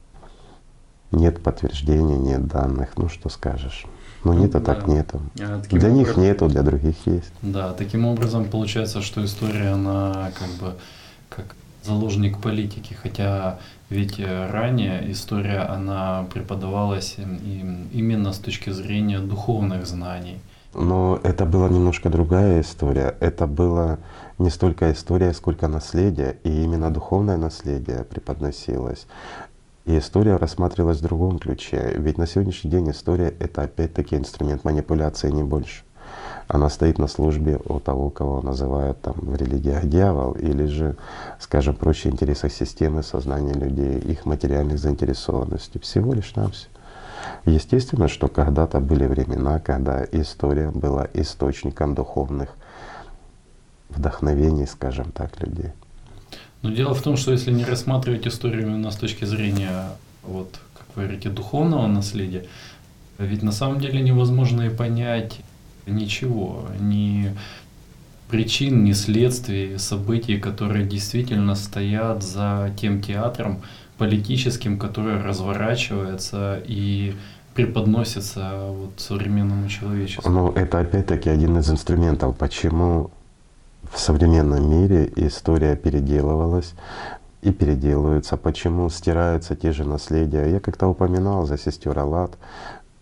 Speaker 1: Нет подтверждений, нет данных. Ну что скажешь? Ну нет, а
Speaker 32: да.
Speaker 1: так нету.
Speaker 32: А,
Speaker 1: Для них
Speaker 32: образом-
Speaker 1: нету, для других есть.
Speaker 32: Да, таким образом получается, что история, она как бы как заложник политики, хотя ведь э, ранее история, она преподавалась им- им именно с точки зрения духовных знаний.
Speaker 1: Но это была немножко другая история. Это была не столько история, сколько наследие, и именно духовное наследие преподносилось. И история рассматривалась в другом ключе. Ведь на сегодняшний день история — это опять-таки инструмент манипуляции, не больше. Она стоит на службе у того, кого называют там в религиях дьявол, или же, скажем проще, интересах системы сознания людей, их материальных заинтересованностей. Всего лишь навсего. Естественно, что когда-то были времена, когда история была источником духовных вдохновений, скажем так, людей.
Speaker 32: Но дело в том, что если не рассматривать историю именно с точки зрения, вот, как вы говорите, духовного наследия, ведь на самом деле невозможно и понять ничего, ни причин, ни следствий, событий, которые действительно стоят за тем театром политическим, который разворачивается и преподносится вот современному человечеству.
Speaker 1: Но это опять-таки один из инструментов, почему в современном мире история переделывалась и переделывается, почему стираются те же наследия. Я как-то упоминал за сестер Аллат,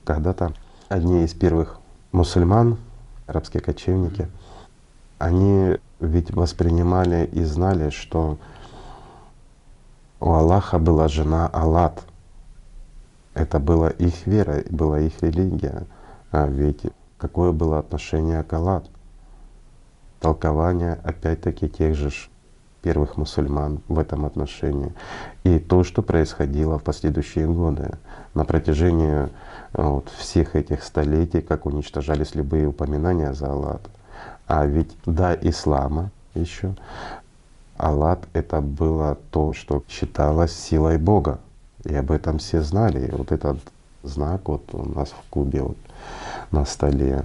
Speaker 1: когда-то одни из первых мусульман, арабские кочевники, они ведь воспринимали и знали, что у Аллаха была жена Аллат. Это была их вера, была их религия. А ведь какое было отношение к Аллат? Толкование опять-таки тех же первых мусульман в этом отношении. И то, что происходило в последующие годы на протяжении вот, всех этих столетий, как уничтожались любые упоминания за Аллат. А ведь до ислама еще Аллат это было то, что считалось силой Бога. И об этом все знали. И вот этот знак вот у нас в Кубе вот на столе.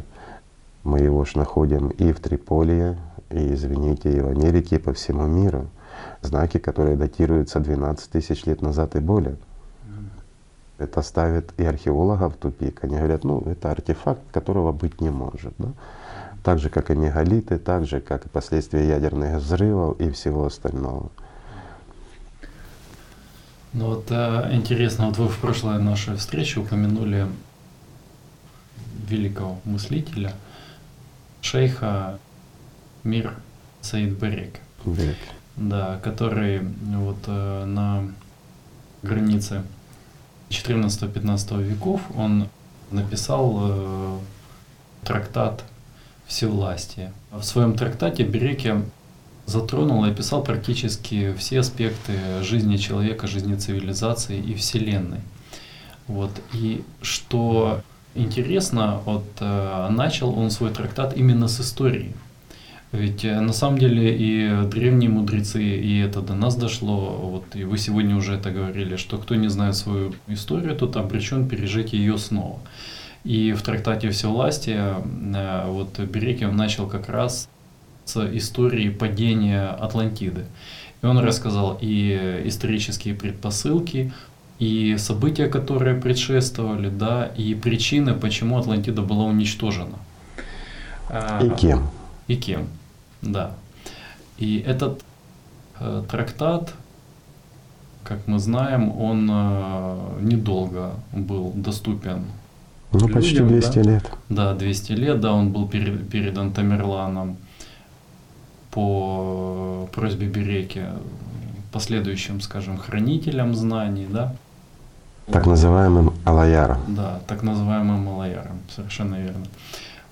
Speaker 1: Мы его ж находим и в Триполи, и, извините, и в Америке, и по всему миру. Знаки, которые датируются 12 тысяч лет назад и более. Это ставит и археологов в тупик. Они говорят, ну это артефакт, которого быть не может. Да? Так же, как и мегалиты, так же, как и последствия ядерных взрывов и всего остального.
Speaker 32: Ну вот э, интересно, вот вы в прошлой нашей встрече упомянули великого мыслителя, шейха Мир Саид Барек.
Speaker 1: Барек.
Speaker 32: Да, который вот э, на границе 14-15 веков он написал э, трактат «Всевластие». В своем трактате Береке затронул и описал практически все аспекты жизни человека, жизни цивилизации и Вселенной. Вот. И что интересно, вот, э, начал он свой трактат именно с истории. Ведь э, на самом деле и древние мудрецы, и это до нас дошло, вот, и вы сегодня уже это говорили, что кто не знает свою историю, тот обречен пережить ее снова. И в трактате «Всевластие» э, вот Берекин начал как раз с истории падения Атлантиды. И он рассказал и исторические предпосылки, и события, которые предшествовали, да, и причины, почему Атлантида была уничтожена.
Speaker 1: И кем?
Speaker 32: И кем. Да. И этот э, трактат, как мы знаем, он э, недолго был доступен.
Speaker 1: Ну, людям, почти 200
Speaker 32: да?
Speaker 1: лет.
Speaker 32: Да, 200 лет, да, он был передан Тамерланом по просьбе Береки, последующим, скажем, хранителям знаний, да.
Speaker 1: Так называемым Алаяром.
Speaker 32: Да, так называемым Алаяром, совершенно верно.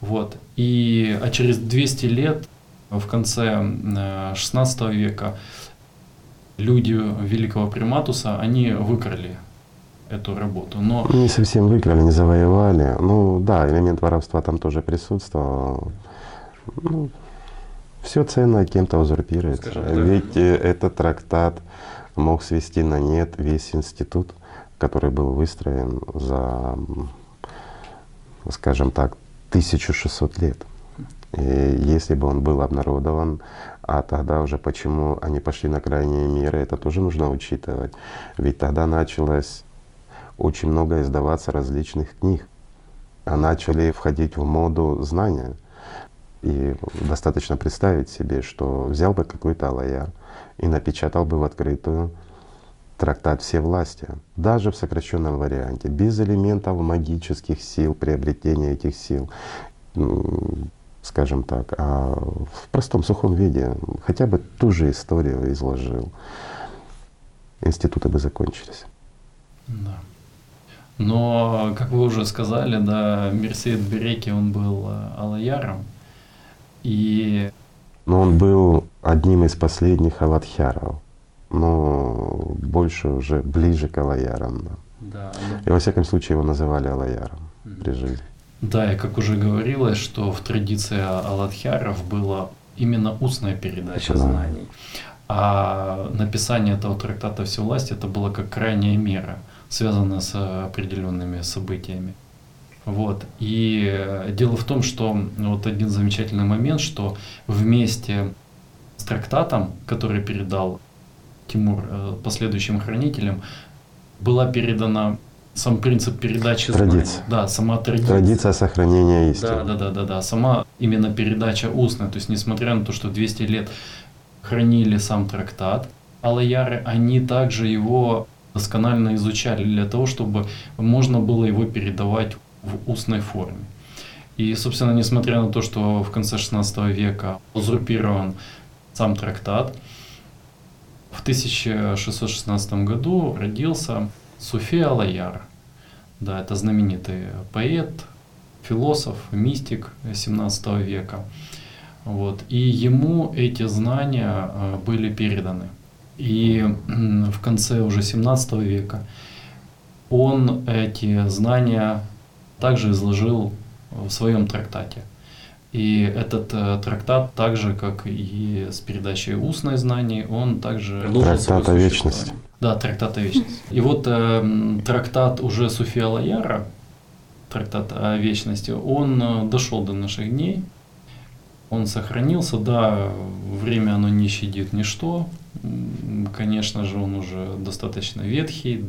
Speaker 32: Вот. И, а через 200 лет в конце XVI века люди великого приматуса, они выкрали эту работу. Но...
Speaker 1: Не совсем выкрали, не завоевали. Ну да, элемент воровства там тоже присутствовал. Ну, все ценное кем-то узурпируется. Ведь э, этот трактат мог свести на нет весь институт, который был выстроен за, скажем так, 1600 лет. И если бы он был обнародован, а тогда уже почему они пошли на крайние меры, это тоже нужно учитывать. Ведь тогда началось очень много издаваться различных книг, а начали входить в моду знания. И достаточно представить себе, что взял бы какой-то алаяр и напечатал бы в открытую трактат все власти, даже в сокращенном варианте, без элементов магических сил, приобретения этих сил. Скажем так, а в простом сухом виде хотя бы ту же историю изложил, институты бы закончились.
Speaker 32: Да. Но, как вы уже сказали, да, Мерсейд Береки, он был э, Алаяром, и...
Speaker 1: Но он был одним из последних Аладхяров, но больше уже ближе к Алаярам. Да.
Speaker 32: Да,
Speaker 1: И во всяком случае его называли Алаяром mm-hmm. при жизни.
Speaker 32: Да, и как уже говорилось, что в традиции Аладхяров была именно устная передача да. знаний. А написание этого трактата «Всевласть» это было как крайняя мера, связанная с определенными событиями. Вот. И дело в том, что вот один замечательный момент, что вместе с трактатом, который передал Тимур э, последующим хранителям, была передана сам принцип передачи
Speaker 1: традиция.
Speaker 32: Да, сама традиция.
Speaker 1: Традиция сохранения истины.
Speaker 32: Да, да, да, да, да. Сама именно передача устная. То есть, несмотря на то, что 200 лет хранили сам трактат, Алаяры, они также его досконально изучали для того, чтобы можно было его передавать в устной форме. И, собственно, несмотря на то, что в конце XVI века узурпирован сам трактат, в 1616 году родился Суфи Алаяр. Да, это знаменитый поэт, философ, мистик 17 века. Вот. И ему эти знания э, были переданы. И в конце уже 17 века он эти знания также изложил в своем трактате. И этот э, трактат, так же как и с передачей устной знаний, он также...
Speaker 1: Трактат о вечности.
Speaker 32: Да, трактат о вечности. И вот э, трактат уже Суфия Лаяра, трактат о вечности, он э, дошел до наших дней, он сохранился, да, время оно не щадит ничто, конечно же, он уже достаточно ветхий,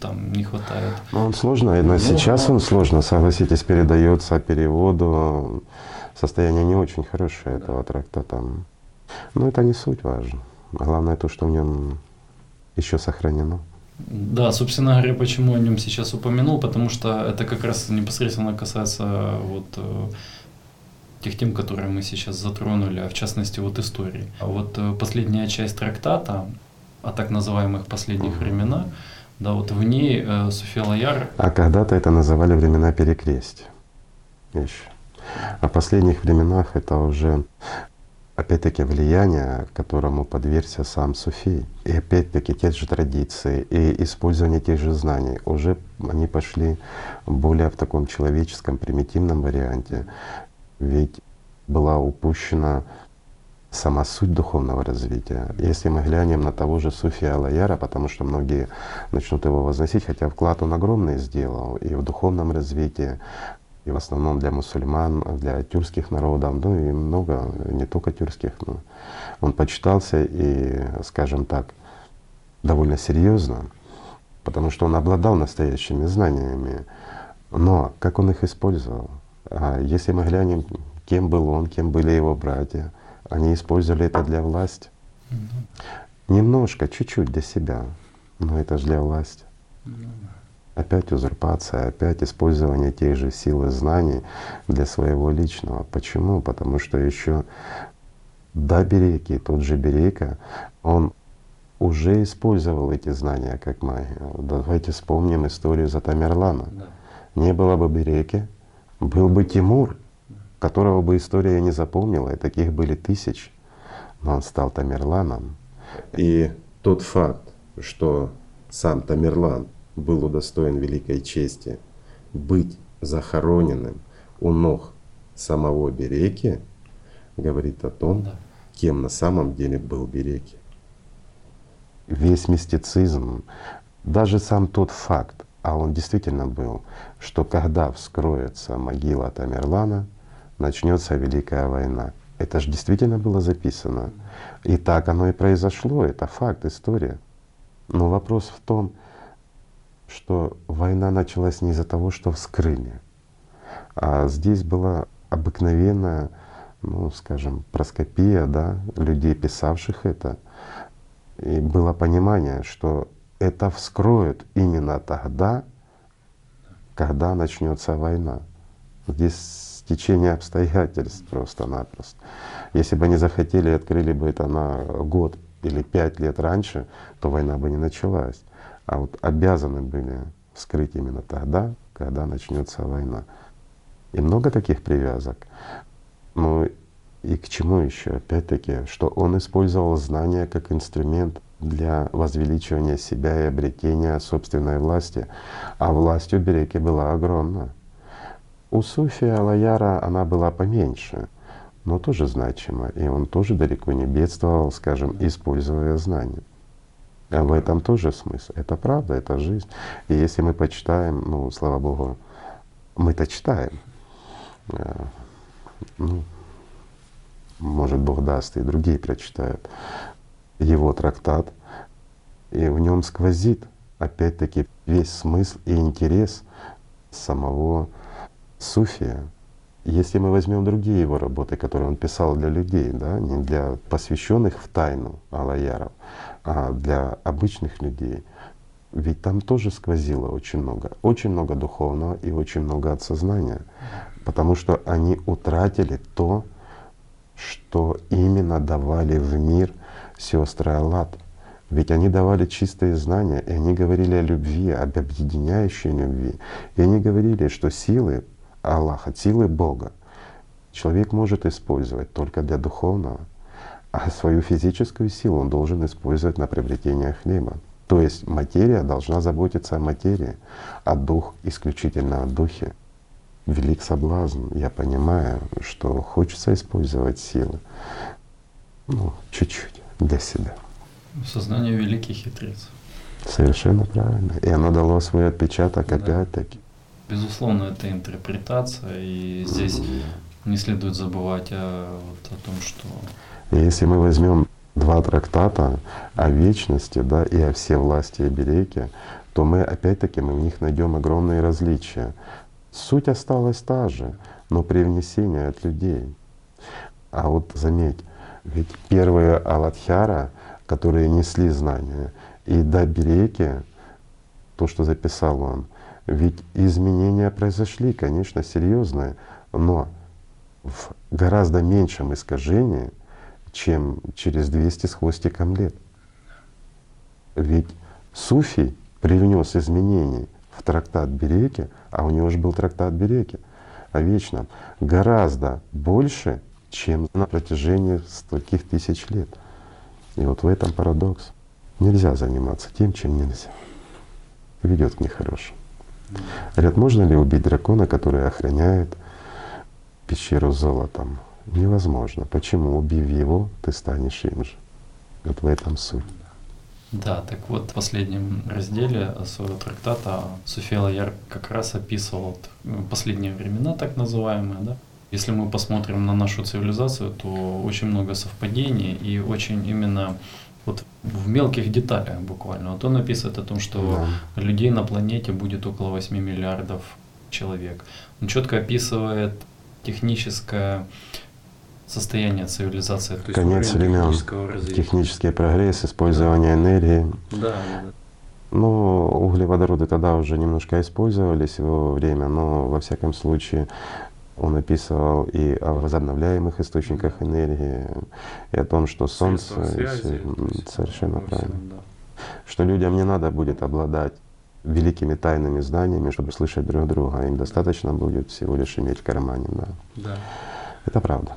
Speaker 32: там не хватает.
Speaker 1: Но он сложно, но сейчас он сложно, согласитесь, передается переводу, состояние не очень хорошее этого трактата. Но это не суть важно. Главное то, что в нем еще сохранено.
Speaker 32: Да, собственно говоря, почему о нем сейчас упомянул, потому что это как раз непосредственно касается вот э, тех тем, которые мы сейчас затронули, а в частности вот истории. А вот э, последняя часть трактата о так называемых последних временах, да, вот в ней э, София Лояр...
Speaker 1: А когда-то это называли времена перекрестия еще. О последних временах это уже опять-таки влияние, которому подвергся сам Суфий. И опять-таки те же традиции и использование тех же знаний. Уже они пошли более в таком человеческом, примитивном варианте. Ведь была упущена сама суть духовного развития. Если мы глянем на того же Суфия Алаяра, потому что многие начнут его возносить, хотя вклад он огромный сделал и в духовном развитии, и в основном для мусульман, для тюркских народов, ну и много, не только тюркских, но он почитался и, скажем так, довольно серьезно, потому что он обладал настоящими знаниями. Но как он их использовал? А если мы глянем, кем был он, кем были его братья, они использовали это для власти. Немножко, чуть-чуть для себя, но это же для власти. Опять узурпация, опять использование тех же сил и знаний для своего личного. Почему? Потому что еще до Береки, тот же Берейка, он уже использовал эти знания как магию. Давайте вспомним историю за Тамерлана. Да. Не было бы Береки, был бы Тимур, которого бы история не запомнила, и таких были тысячи. Но он стал Тамерланом. И тот факт, что сам Тамерлан был удостоен великой чести быть захороненным у ног самого Береки, говорит о том, кем на самом деле был Береки. Весь мистицизм, даже сам тот факт, а он действительно был, что когда вскроется могила Тамерлана, начнется Великая война. Это же действительно было записано. И так оно и произошло, это факт, история. Но вопрос в том, что война началась не из-за того, что вскрыли, а здесь была обыкновенная, ну, скажем, проскопия, да, людей, писавших это. И было понимание, что это вскроют именно тогда, когда начнется война. Здесь течение обстоятельств просто-напросто. Если бы они захотели, открыли бы это на год или пять лет раньше, то война бы не началась а вот обязаны были вскрыть именно тогда, когда начнется война. И много таких привязок. Ну и к чему еще? Опять-таки, что он использовал знания как инструмент для возвеличивания себя и обретения собственной власти. А власть у Береки была огромна. У Суфия Алаяра она была поменьше, но тоже значима. И он тоже далеко не бедствовал, скажем, используя знания. А в этом тоже смысл. Это правда, это жизнь. И если мы почитаем, ну, слава Богу, мы-то читаем. Э, ну, может, Бог даст, и другие прочитают его трактат, и в нем сквозит опять-таки весь смысл и интерес самого суфия. Если мы возьмем другие его работы, которые он писал для людей, да, не для посвященных в тайну Алаяров, а для обычных людей, ведь там тоже сквозило очень много, очень много духовного и очень много от сознания, потому что они утратили то, что именно давали в мир сестры Аллат. Ведь они давали чистые знания, и они говорили о любви, об объединяющей любви. И они говорили, что силы Аллаха, силы Бога человек может использовать только для духовного, а свою физическую силу он должен использовать на приобретение хлеба. То есть материя должна заботиться о материи, а дух исключительно о духе. Велик соблазн. Я понимаю, что хочется использовать силы. Ну, чуть-чуть для себя.
Speaker 32: Сознание великий хитрец.
Speaker 1: Совершенно правильно. И оно дало свой отпечаток да. опять-таки.
Speaker 32: Безусловно, это интерпретация, и здесь не следует забывать о, вот, о том, что…
Speaker 1: Если мы возьмем два трактата о вечности да, и о всевластии Береке, то мы опять-таки мы в них найдем огромные различия. Суть осталась та же, но привнесение от людей. А вот заметь, ведь первые Аладхяра, которые несли знания, и до Береки, то, что записал он, ведь изменения произошли, конечно, серьезные, но в гораздо меньшем искажении, чем через 200 с хвостиком лет. Ведь Суфий привнес изменений в трактат Береки, а у него же был трактат Береки о вечном, гораздо больше, чем на протяжении стольких тысяч лет. И вот в этом парадокс. Нельзя заниматься тем, чем нельзя. Ведет к нехорошему. Говорят, можно ли убить дракона, который охраняет пещеру золотом? Невозможно. Почему? Убив его, ты станешь им же. Вот в этом суть.
Speaker 32: Да, так вот в последнем разделе своего трактата София Лаяр как раз описывал последние времена, так называемые, да. Если мы посмотрим на нашу цивилизацию, то очень много совпадений и очень именно вот в мелких деталях буквально. Вот он описывает о том, что да. людей на планете будет около 8 миллиардов человек. Он четко описывает техническое состояние цивилизации.
Speaker 1: То Конец времен, технический прогресс, использование энергии.
Speaker 32: Да, да.
Speaker 1: Ну, углеводороды тогда уже немножко использовались в его время, но во всяком случае он описывал и о возобновляемых источниках энергии, и о том, что Солнце… Связи, совершенно правильно. Да. Что людям не надо будет обладать великими тайными знаниями, чтобы слышать друг друга. Им достаточно будет всего лишь иметь в кармане. Да.
Speaker 32: Да.
Speaker 1: Это правда.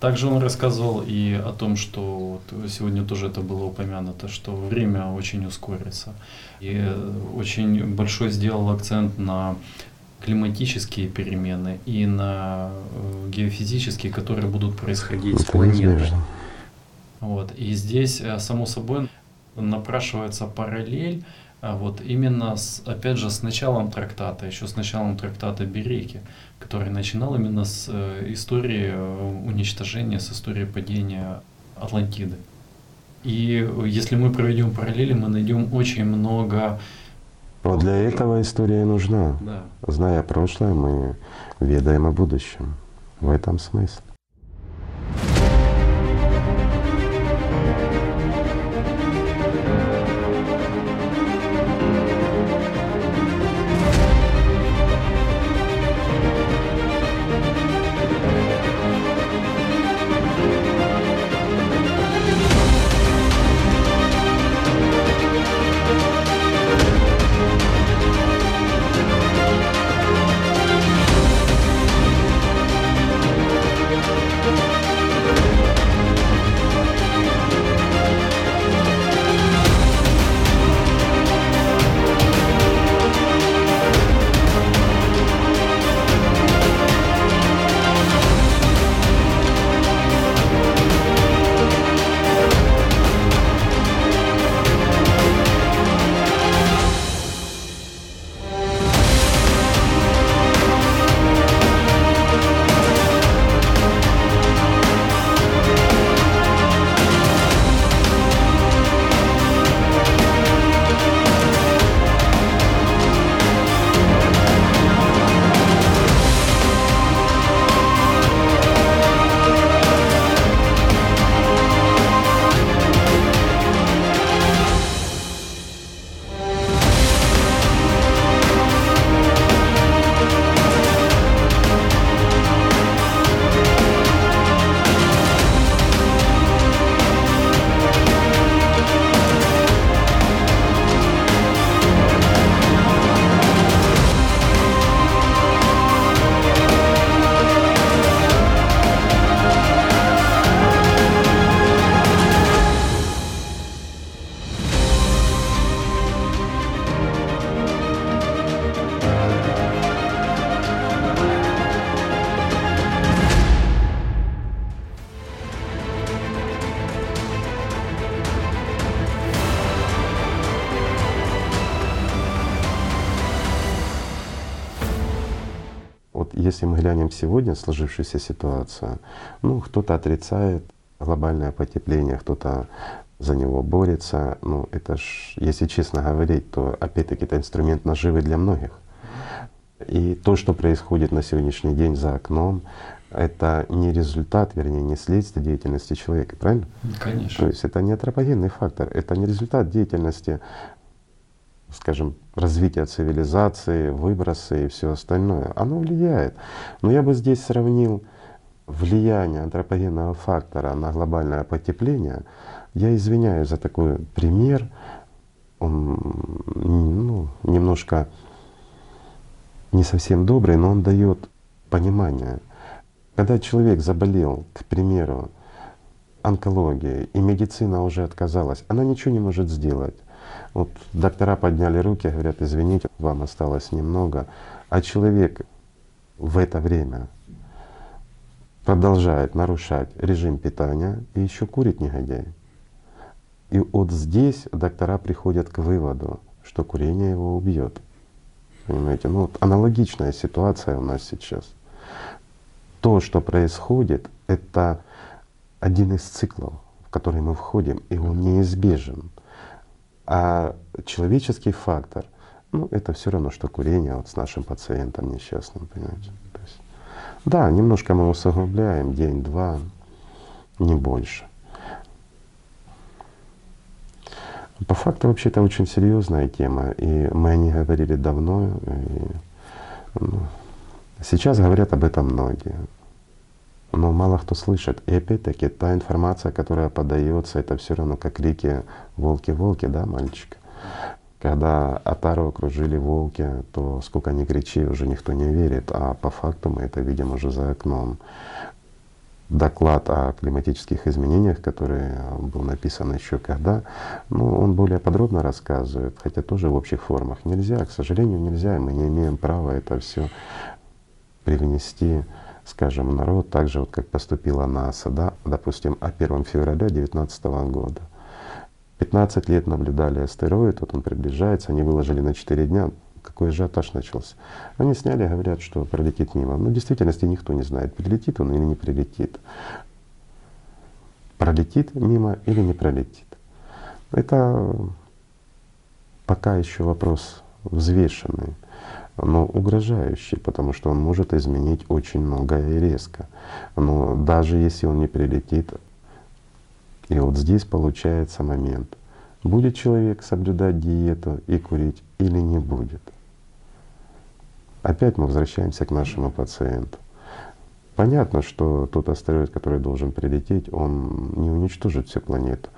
Speaker 32: Также он рассказывал и о том, что вот сегодня тоже это было упомянуто, что время очень ускорится. И очень большой сделал акцент на климатические перемены и на э, геофизические, которые будут происходить с планетой. Вот. И здесь, э, само собой, напрашивается параллель а вот именно с, опять же с началом трактата, еще с началом трактата Береки, который начинал именно с э, истории э, уничтожения, с истории падения Атлантиды. И если мы проведем параллели, мы найдем очень много
Speaker 1: вот для этого история нужна.
Speaker 32: Да.
Speaker 1: Зная прошлое, мы ведаем о будущем. В этом смысл. Сегодня сложившуюся ситуацию, ну, кто-то отрицает глобальное потепление, кто-то за него борется. Ну, это ж, если честно говорить, то опять-таки это инструмент наживы для многих. И то, что происходит на сегодняшний день за окном, это не результат, вернее, не следствие деятельности человека, правильно?
Speaker 32: Конечно.
Speaker 1: То есть это не антропогенный фактор, это не результат деятельности, скажем, развития цивилизации, выбросы и все остальное. Оно влияет. Но я бы здесь сравнил влияние антропогенного фактора на глобальное потепление. Я извиняюсь за такой пример. Он ну, немножко не совсем добрый, но он дает понимание. Когда человек заболел, к примеру, онкологией, и медицина уже отказалась, она ничего не может сделать. Вот доктора подняли руки, говорят, извините, вам осталось немного, а человек в это время продолжает нарушать режим питания и еще курит негодяй. И вот здесь доктора приходят к выводу, что курение его убьет. Понимаете? Ну вот аналогичная ситуация у нас сейчас. То, что происходит, это один из циклов, в который мы входим, и он неизбежен. А человеческий фактор, ну это все равно, что курение вот с нашим пациентом несчастным, понимаете. То есть, да, немножко мы усугубляем, день-два, не больше. По факту вообще это очень серьезная тема, и мы о ней говорили давно. И, ну, сейчас говорят об этом многие, но мало кто слышит. И опять-таки та информация, которая подается, это все равно как крики «волки-волки», да, мальчик? Когда Атару окружили волки, то сколько ни кричи, уже никто не верит, а по факту мы это видим уже за окном доклад о климатических изменениях, который был написан еще когда, ну, он более подробно рассказывает, хотя тоже в общих формах. Нельзя, к сожалению, нельзя, мы не имеем права это все привнести, скажем, народ, так же, вот как поступила НАСА, да, допустим, о 1 февраля 2019 года. 15 лет наблюдали астероид, вот он приближается, они выложили на 4 дня, какой ажиотаж начался. Они сняли, говорят, что пролетит мимо. Но в действительности никто не знает, прилетит он или не прилетит. Пролетит мимо или не пролетит. Это пока еще вопрос взвешенный, но угрожающий, потому что он может изменить очень многое и резко. Но даже если он не прилетит, и вот здесь получается момент, будет человек соблюдать диету и курить или не будет. Опять мы возвращаемся к нашему пациенту. Понятно, что тот астероид, который должен прилететь, он не уничтожит всю планету,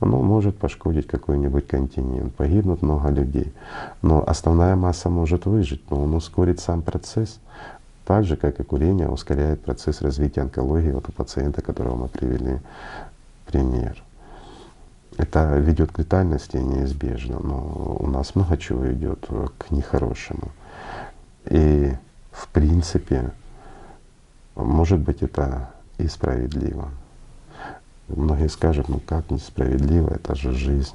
Speaker 1: но может пошкодить какой-нибудь континент, погибнут много людей. Но основная масса может выжить, но он ускорит сам процесс, так же, как и курение ускоряет процесс развития онкологии вот у пациента, которого мы привели пример. Это ведет к летальности неизбежно, но у нас много чего идет к нехорошему. И в принципе, может быть, это и справедливо. Многие скажут, ну как несправедливо, это же жизнь.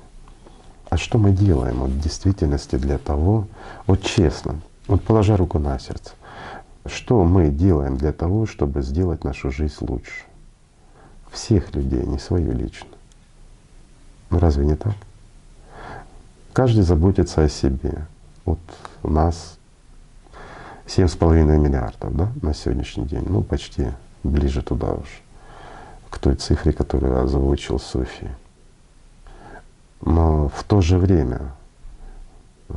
Speaker 1: А что мы делаем вот в действительности для того, вот честно, вот положа руку на сердце, что мы делаем для того, чтобы сделать нашу жизнь лучше? Всех людей, не свою лично. Ну разве не так? Каждый заботится о себе. Вот у нас семь с половиной миллиардов да, на сегодняшний день, ну почти ближе туда уж, к той цифре, которую озвучил Софи. Но в то же время,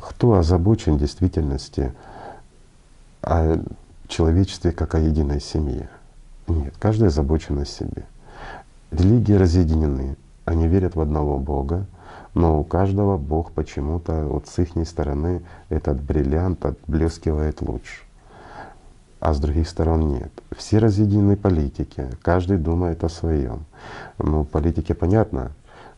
Speaker 1: кто озабочен в действительности о человечестве как о единой семье? Нет, каждый озабочен о себе. Религии разъединены, они верят в одного Бога, но у каждого Бог почему-то вот с их стороны этот бриллиант отблескивает лучше, а с других сторон нет. Все разъединены политики, каждый думает о своем. Ну, политике понятно,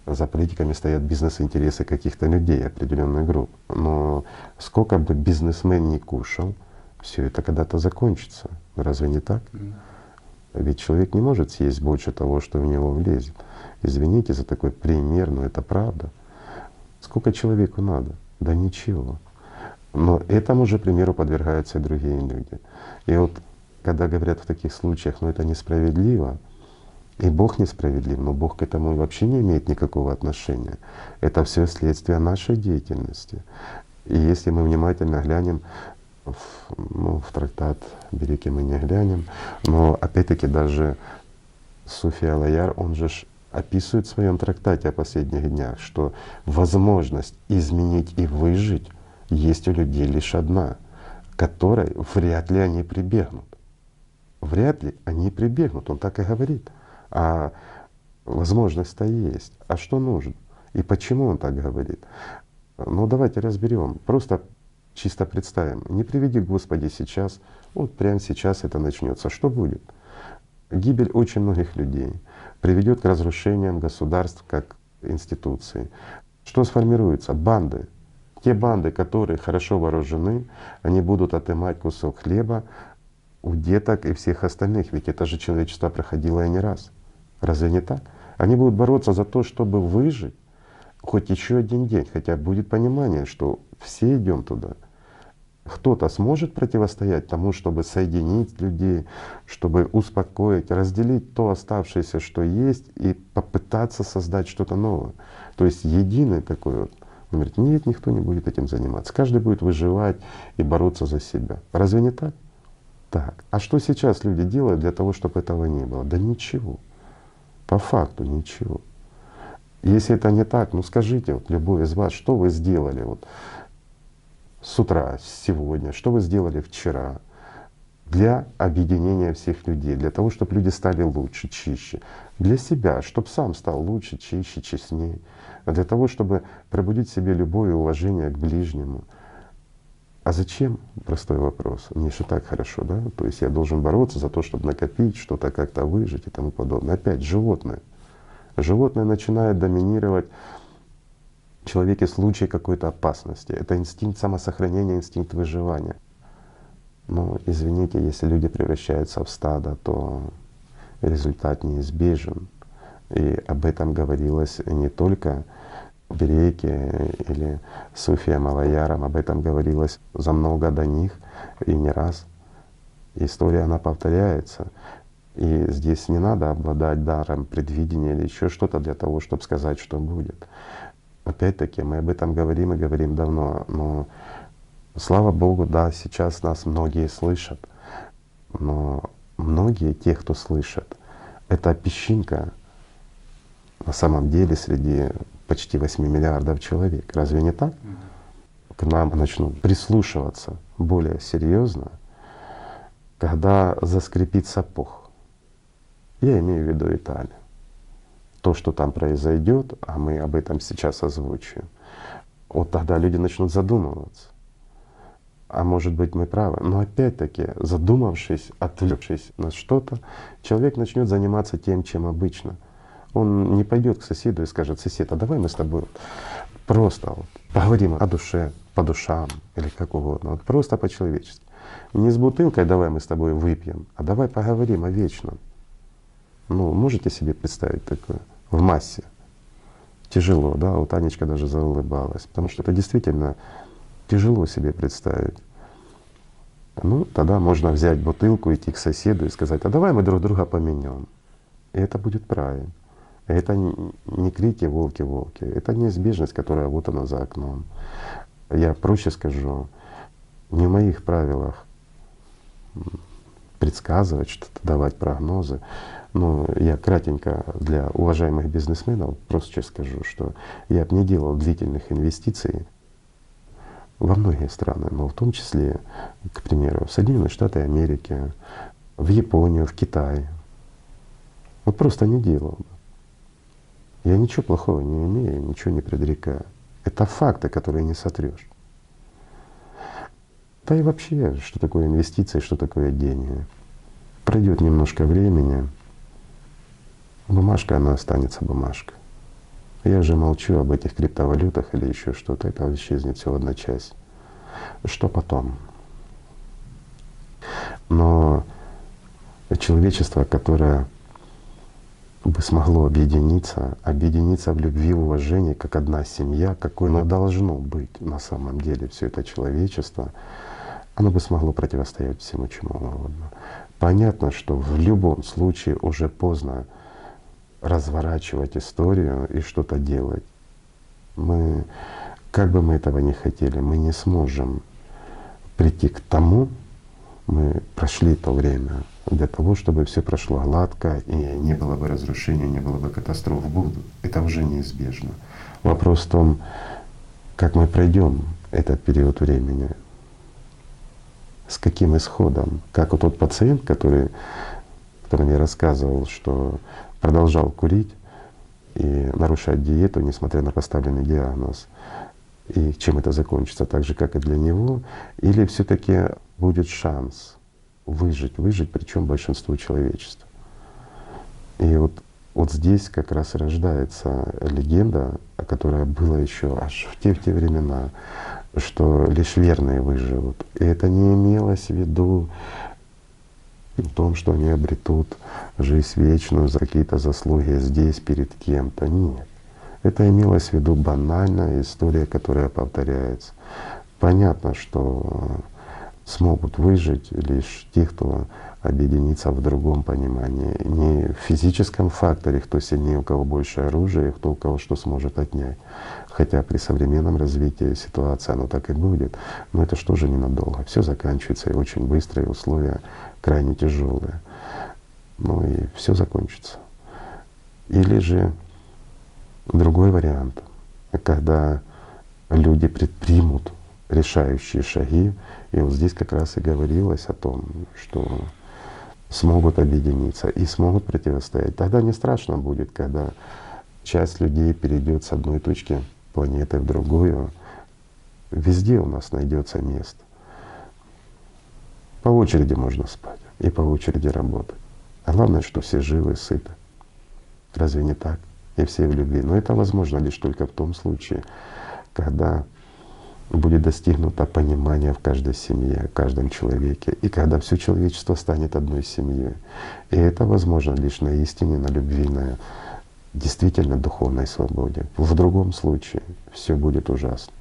Speaker 1: за политиками стоят бизнес-интересы каких-то людей, определенных групп. Но сколько бы бизнесмен ни кушал, все это когда-то закончится. Разве не так? Ведь человек не может съесть больше того, что в него влезет. Извините за такой пример, но это правда. Сколько человеку надо? Да ничего. Но этому же примеру подвергаются и другие люди. И вот когда говорят в таких случаях, ну это несправедливо, и Бог несправедлив, но Бог к этому вообще не имеет никакого отношения. Это все следствие нашей деятельности. И если мы внимательно глянем в, ну, в трактат Береки мы не глянем, но опять-таки даже Суфи Алаяр, он же описывает в своем трактате о последних днях, что возможность изменить и выжить есть у людей лишь одна, которой вряд ли они прибегнут. Вряд ли они прибегнут, он так и говорит. А возможность-то есть. А что нужно? И почему он так говорит? Ну давайте разберем. Просто чисто представим. Не приведи Господи сейчас, вот прямо сейчас это начнется. Что будет? Гибель очень многих людей приведет к разрушениям государств как институции. Что сформируется? Банды. Те банды, которые хорошо вооружены, они будут отымать кусок хлеба у деток и всех остальных. Ведь это же человечество проходило и не раз. Разве не так? Они будут бороться за то, чтобы выжить хоть еще один день, хотя будет понимание, что все идем туда. Кто-то сможет противостоять тому, чтобы соединить людей, чтобы успокоить, разделить то оставшееся, что есть, и попытаться создать что-то новое. То есть единый такой вот. Он говорит, нет, никто не будет этим заниматься. Каждый будет выживать и бороться за себя. Разве не так? Так. А что сейчас люди делают для того, чтобы этого не было? Да ничего. По факту ничего. Если это не так, ну скажите, вот любой из вас, что вы сделали вот с утра, сегодня, что вы сделали вчера для объединения всех людей, для того, чтобы люди стали лучше, чище, для себя, чтобы сам стал лучше, чище, честнее, для того, чтобы пробудить в себе любое уважение к ближнему. А зачем? Простой вопрос. Мне же так хорошо, да? То есть я должен бороться за то, чтобы накопить, что-то как-то выжить и тому подобное. Опять животное. Животное начинает доминировать человеке в случае какой-то опасности. Это инстинкт самосохранения, инстинкт выживания. Но извините, если люди превращаются в стадо, то результат неизбежен. И об этом говорилось не только Береке или Суфия Малаярам, об этом говорилось за много до них и не раз. История, она повторяется. И здесь не надо обладать даром предвидения или еще что-то для того, чтобы сказать, что будет. Опять-таки, мы об этом говорим и говорим давно, но слава Богу, да, сейчас нас многие слышат, но многие, те, кто слышат, это песчинка на самом деле среди почти 8 миллиардов человек. Разве не так? К нам начнут прислушиваться более серьезно, когда заскрипит сапог. Я имею в виду Италию то, что там произойдет, а мы об этом сейчас озвучиваем, вот тогда люди начнут задумываться. А может быть мы правы. Но опять-таки, задумавшись, отвлекшись на что-то, человек начнет заниматься тем, чем обычно. Он не пойдет к соседу и скажет, сосед, а давай мы с тобой просто вот поговорим о душе, по душам или как угодно, вот просто по-человечески. Не с бутылкой давай мы с тобой выпьем, а давай поговорим о вечном. Ну, можете себе представить такое в массе? Тяжело, да, вот Анечка даже заулыбалась, потому что это действительно тяжело себе представить. Ну, тогда можно взять бутылку, идти к соседу и сказать, а давай мы друг друга поменяем. И это будет правильно. Это не крики «волки-волки», это неизбежность, которая вот она за окном. Я проще скажу, не в моих правилах предсказывать что-то, давать прогнозы. Но я кратенько для уважаемых бизнесменов просто скажу, что я бы не делал длительных инвестиций во многие страны, но в том числе, к примеру, в Соединенные Штаты Америки, в Японию, в Китай. Вот просто не делал бы. Я ничего плохого не имею, ничего не предрекаю. Это факты, которые не сотрешь. Да и вообще, что такое инвестиции, что такое деньги. Пройдет немножко времени, бумажка, она останется бумажкой. Я же молчу об этих криптовалютах или еще что-то, это исчезнет всего одна часть. Что потом? Но человечество, которое бы смогло объединиться, объединиться в любви, в уважении, как одна семья, какой оно должно быть на самом деле, все это человечество, оно бы смогло противостоять всему чему угодно. Понятно, что в любом случае уже поздно разворачивать историю и что-то делать. Мы, как бы мы этого не хотели, мы не сможем прийти к тому, мы прошли то время для того, чтобы все прошло гладко и не было бы разрушений, не было бы катастроф. Будут. Это уже неизбежно. Вопрос в том, как мы пройдем этот период времени, с каким исходом. Как вот тот пациент, который, которому я рассказывал, что продолжал курить и нарушать диету, несмотря на поставленный диагноз. И чем это закончится, так же, как и для него, или все таки будет шанс выжить, выжить, причем большинству человечества. И вот, вот здесь как раз рождается легенда, которая была еще аж в те, в те времена, что лишь верные выживут. И это не имелось в виду в том, что они обретут жизнь вечную за какие-то заслуги здесь перед кем-то. Нет. Это имелось в виду банальная история, которая повторяется. Понятно, что смогут выжить лишь те, кто объединится в другом понимании. Не в физическом факторе, кто сильнее, у кого больше оружия, кто у кого что сможет отнять. Хотя при современном развитии ситуации оно так и будет. Но это что же ненадолго. Все заканчивается и очень быстро, и условия крайне тяжелые. Ну и все закончится. Или же другой вариант, когда люди предпримут решающие шаги, и вот здесь как раз и говорилось о том, что смогут объединиться и смогут противостоять. Тогда не страшно будет, когда часть людей перейдет с одной точки планеты в другую. Везде у нас найдется место. По очереди можно спать и по очереди работать. А главное, что все живы, сыты. Разве не так? И все в любви. Но это возможно лишь только в том случае, когда будет достигнуто понимание в каждой семье, в каждом человеке, и когда все человечество станет одной семьей. И это возможно лишь на истине, на любви, на действительно духовной свободе. В другом случае все будет ужасно.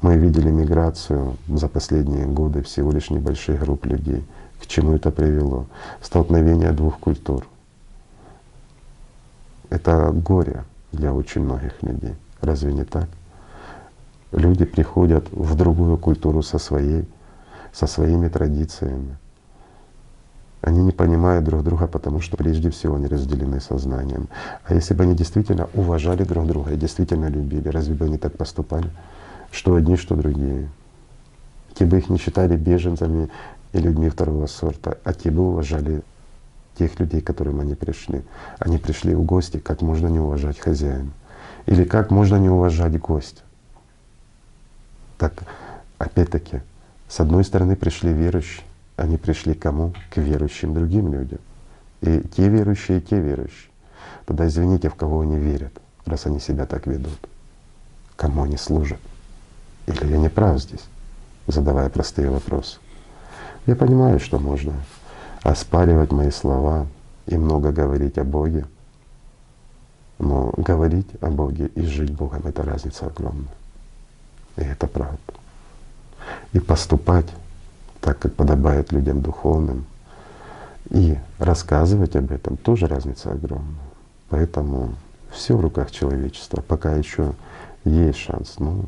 Speaker 1: Мы видели миграцию за последние годы всего лишь небольших групп людей. К чему это привело? Столкновение двух культур. Это горе для очень многих людей. Разве не так? Люди приходят в другую культуру со своей, со своими традициями. Они не понимают друг друга, потому что прежде всего они разделены сознанием. А если бы они действительно уважали друг друга и действительно любили, разве бы они так поступали? Что одни, что другие. Те бы их не считали беженцами и людьми второго сорта, а те бы уважали тех людей, к которым они пришли. Они пришли в гости, как можно не уважать хозяина? Или как можно не уважать гостя? Так, опять-таки, с одной стороны пришли верующие, они пришли к кому? К верующим другим людям. И те верующие, и те верующие. Тогда извините, в кого они верят, раз они себя так ведут. Кому они служат? Или я не прав здесь, задавая простые вопросы? Я понимаю, что можно оспаривать мои слова и много говорить о Боге, но говорить о Боге и жить Богом — это разница огромная. И это правда. И поступать так, как подобает людям духовным, и рассказывать об этом тоже разница огромная. Поэтому все в руках человечества, пока еще есть шанс. Ну,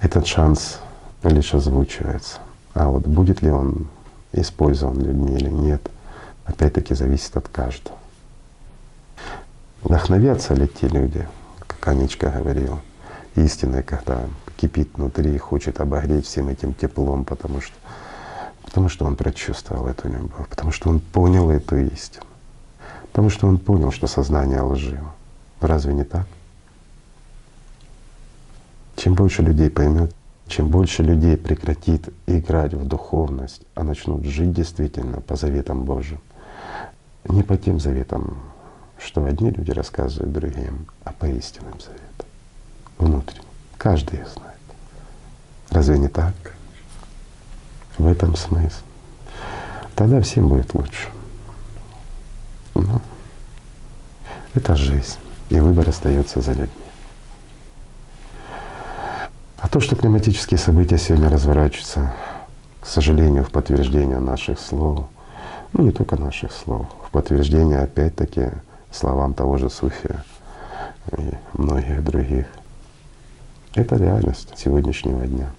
Speaker 1: этот шанс лишь озвучивается. А вот будет ли он использован людьми или нет, опять-таки зависит от каждого. Вдохновятся ли те люди, как Анечка говорила, истинной, когда кипит внутри и хочет обогреть всем этим теплом, потому что, потому что он прочувствовал эту любовь, потому что он понял эту истину, потому что он понял, что сознание лживо. Разве не так? Чем больше людей поймет, чем больше людей прекратит играть в духовность, а начнут жить действительно по заветам Божьим, не по тем заветам, что одни люди рассказывают другим, а по истинным заветам, внутренним. Каждый их знает. Разве не так? В этом смысл. Тогда всем будет лучше. Ну, это жизнь, и выбор остается за людьми. А то, что климатические события сегодня разворачиваются к сожалению, в подтверждение наших слов, ну не только наших слов, в подтверждение опять-таки словам того же Суфия и многих других. Это реальность сегодняшнего дня.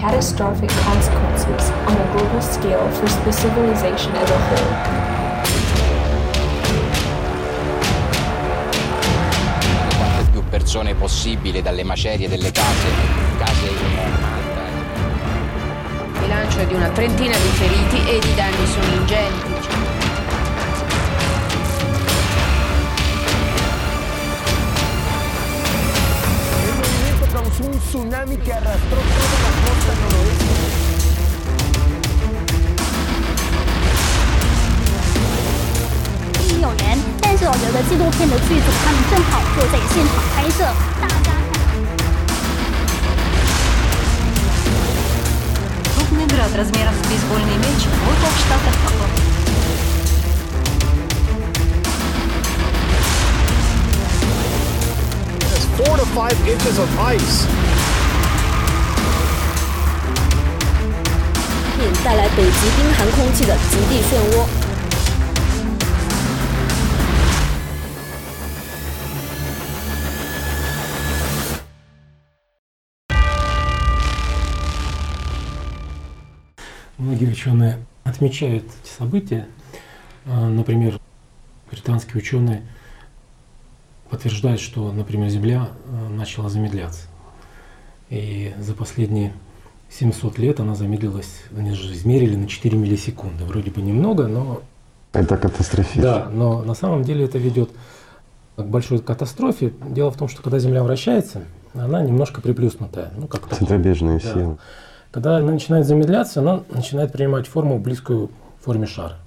Speaker 33: catastrophic consequences on a global scale for civilization as a whole.
Speaker 34: persone possibile dalle macerie delle case, case
Speaker 35: Il bilancio è di una trentina di feriti e i danni sono ingenti.
Speaker 24: Ученые отмечают эти события. А, например, британские ученые подтверждают, что, например, Земля а, начала замедляться. И за последние 700 лет она замедлилась, они же измерили на 4 миллисекунды. Вроде бы немного, но...
Speaker 1: Это катастрофично.
Speaker 24: Да, но на самом деле это ведет к большой катастрофе. Дело в том, что когда Земля вращается, она немножко приплюснутая. Ну, как
Speaker 1: Центробежные
Speaker 24: да. Когда она начинает замедляться, она начинает принимать форму, близкую форме шара.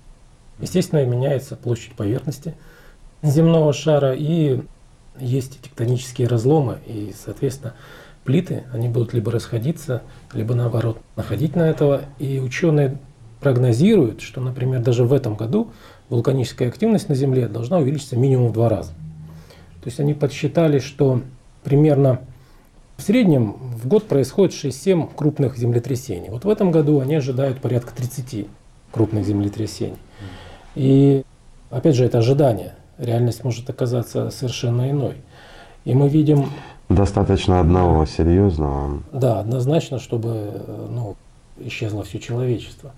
Speaker 24: Естественно, меняется площадь поверхности земного шара, и есть тектонические разломы, и, соответственно, плиты, они будут либо расходиться, либо наоборот находить на этого. И ученые прогнозируют, что, например, даже в этом году вулканическая активность на Земле должна увеличиться минимум в два раза. То есть они подсчитали, что примерно в среднем в год происходит 6-7 крупных землетрясений. Вот в этом году они ожидают порядка 30 крупных землетрясений. И опять же, это ожидание. Реальность может оказаться совершенно иной. И мы видим...
Speaker 1: Достаточно одного серьезного.
Speaker 24: Да, однозначно, чтобы ну, исчезло все человечество.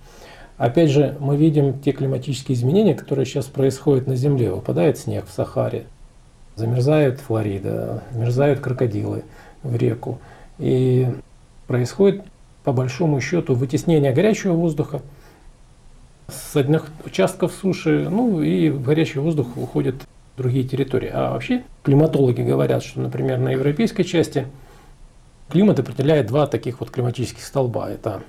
Speaker 24: Опять же, мы видим те климатические изменения, которые сейчас происходят на Земле. Выпадает снег в Сахаре, замерзает Флорида, замерзают крокодилы в реку. И происходит по большому счету вытеснение горячего воздуха с одних участков суши, ну и в горячий воздух уходят другие территории. А вообще климатологи говорят, что, например, на европейской части климат определяет два таких вот климатических столба. Это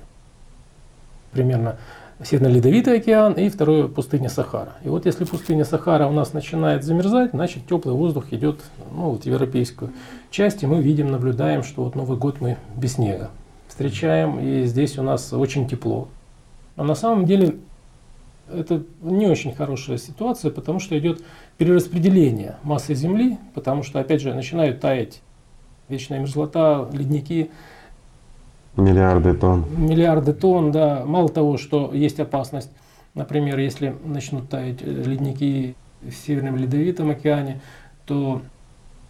Speaker 24: примерно Северно-Ледовитый океан и второе пустыня Сахара. И вот если пустыня Сахара у нас начинает замерзать, значит теплый воздух идет ну, вот, в европейскую часть, и мы видим, наблюдаем, что вот Новый год мы без снега встречаем, и здесь у нас очень тепло. А на самом деле это не очень хорошая ситуация, потому что идет перераспределение массы Земли, потому что, опять же, начинают таять вечная мерзлота, ледники,
Speaker 1: Миллиарды тонн.
Speaker 24: Миллиарды тонн, да. Мало того, что есть опасность, например, если начнут таять ледники в Северном Ледовитом океане, то,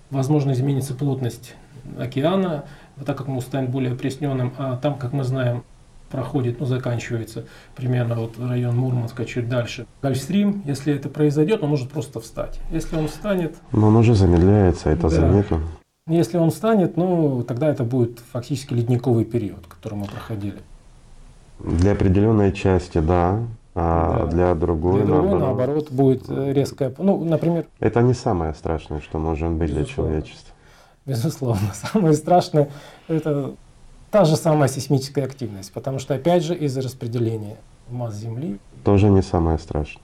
Speaker 24: возможно, изменится плотность океана, так как он станет более опресненным, а там, как мы знаем, проходит, ну, заканчивается примерно вот район Мурманска, чуть дальше. Гольфстрим, если это произойдет, он может просто встать. Если он встанет...
Speaker 1: Но он уже замедляется, это да. заметно.
Speaker 24: Если он станет, ну, тогда это будет фактически ледниковый период, который мы проходили.
Speaker 1: Для определенной части, да, а да. для другой,
Speaker 24: для другой наоборот. наоборот будет э, резкая, ну, например.
Speaker 1: Это не самое страшное, что может быть Безусловно. для человечества.
Speaker 24: Безусловно, самое страшное это та же самая сейсмическая активность, потому что опять же из-за распределения масс Земли.
Speaker 1: Тоже не самое страшное.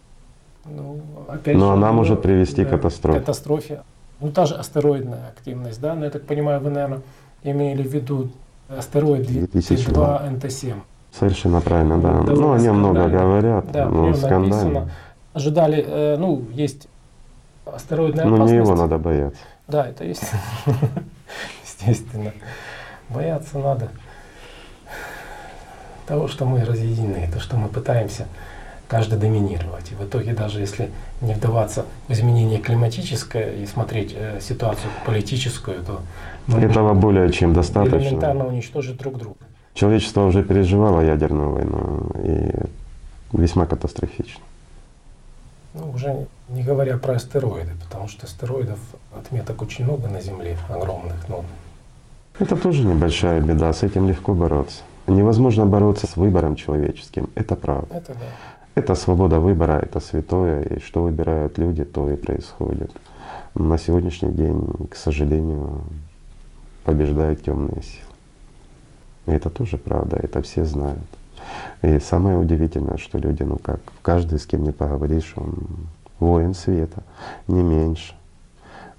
Speaker 24: Ну, опять
Speaker 1: Но
Speaker 24: же,
Speaker 1: она может привести да, к катастрофе.
Speaker 24: катастрофе. Ну, та же астероидная активность, да, но я так понимаю, вы, наверное, имели в виду астероид 2002 НТ-7.
Speaker 1: Совершенно правильно, да. Ну, о нем много говорят,
Speaker 24: да,
Speaker 1: но скандально.
Speaker 24: ожидали, э, ну, есть астероидная
Speaker 1: Но
Speaker 24: опасность.
Speaker 1: не его надо бояться.
Speaker 24: Да, это есть. Естественно. Бояться надо того, что мы разъединены, то, что мы пытаемся каждый доминировать. И в итоге, даже если не вдаваться в изменение климатическое и смотреть э, ситуацию политическую, то мы
Speaker 1: Этого более чем достаточно.
Speaker 24: элементарно уничтожить друг друга.
Speaker 1: Человечество уже переживало ядерную войну и весьма катастрофично.
Speaker 24: Ну, уже не говоря про астероиды, потому что астероидов отметок очень много на Земле, огромных. Но
Speaker 1: Это тоже небольшая беда, с этим легко бороться. Невозможно бороться с выбором человеческим, это правда.
Speaker 24: это да.
Speaker 1: Это свобода выбора, это святое, и что выбирают люди, то и происходит. На сегодняшний день, к сожалению, побеждают темные силы. И это тоже правда, это все знают. И самое удивительное, что люди, ну как, каждый, с кем не поговоришь, он воин света, не меньше.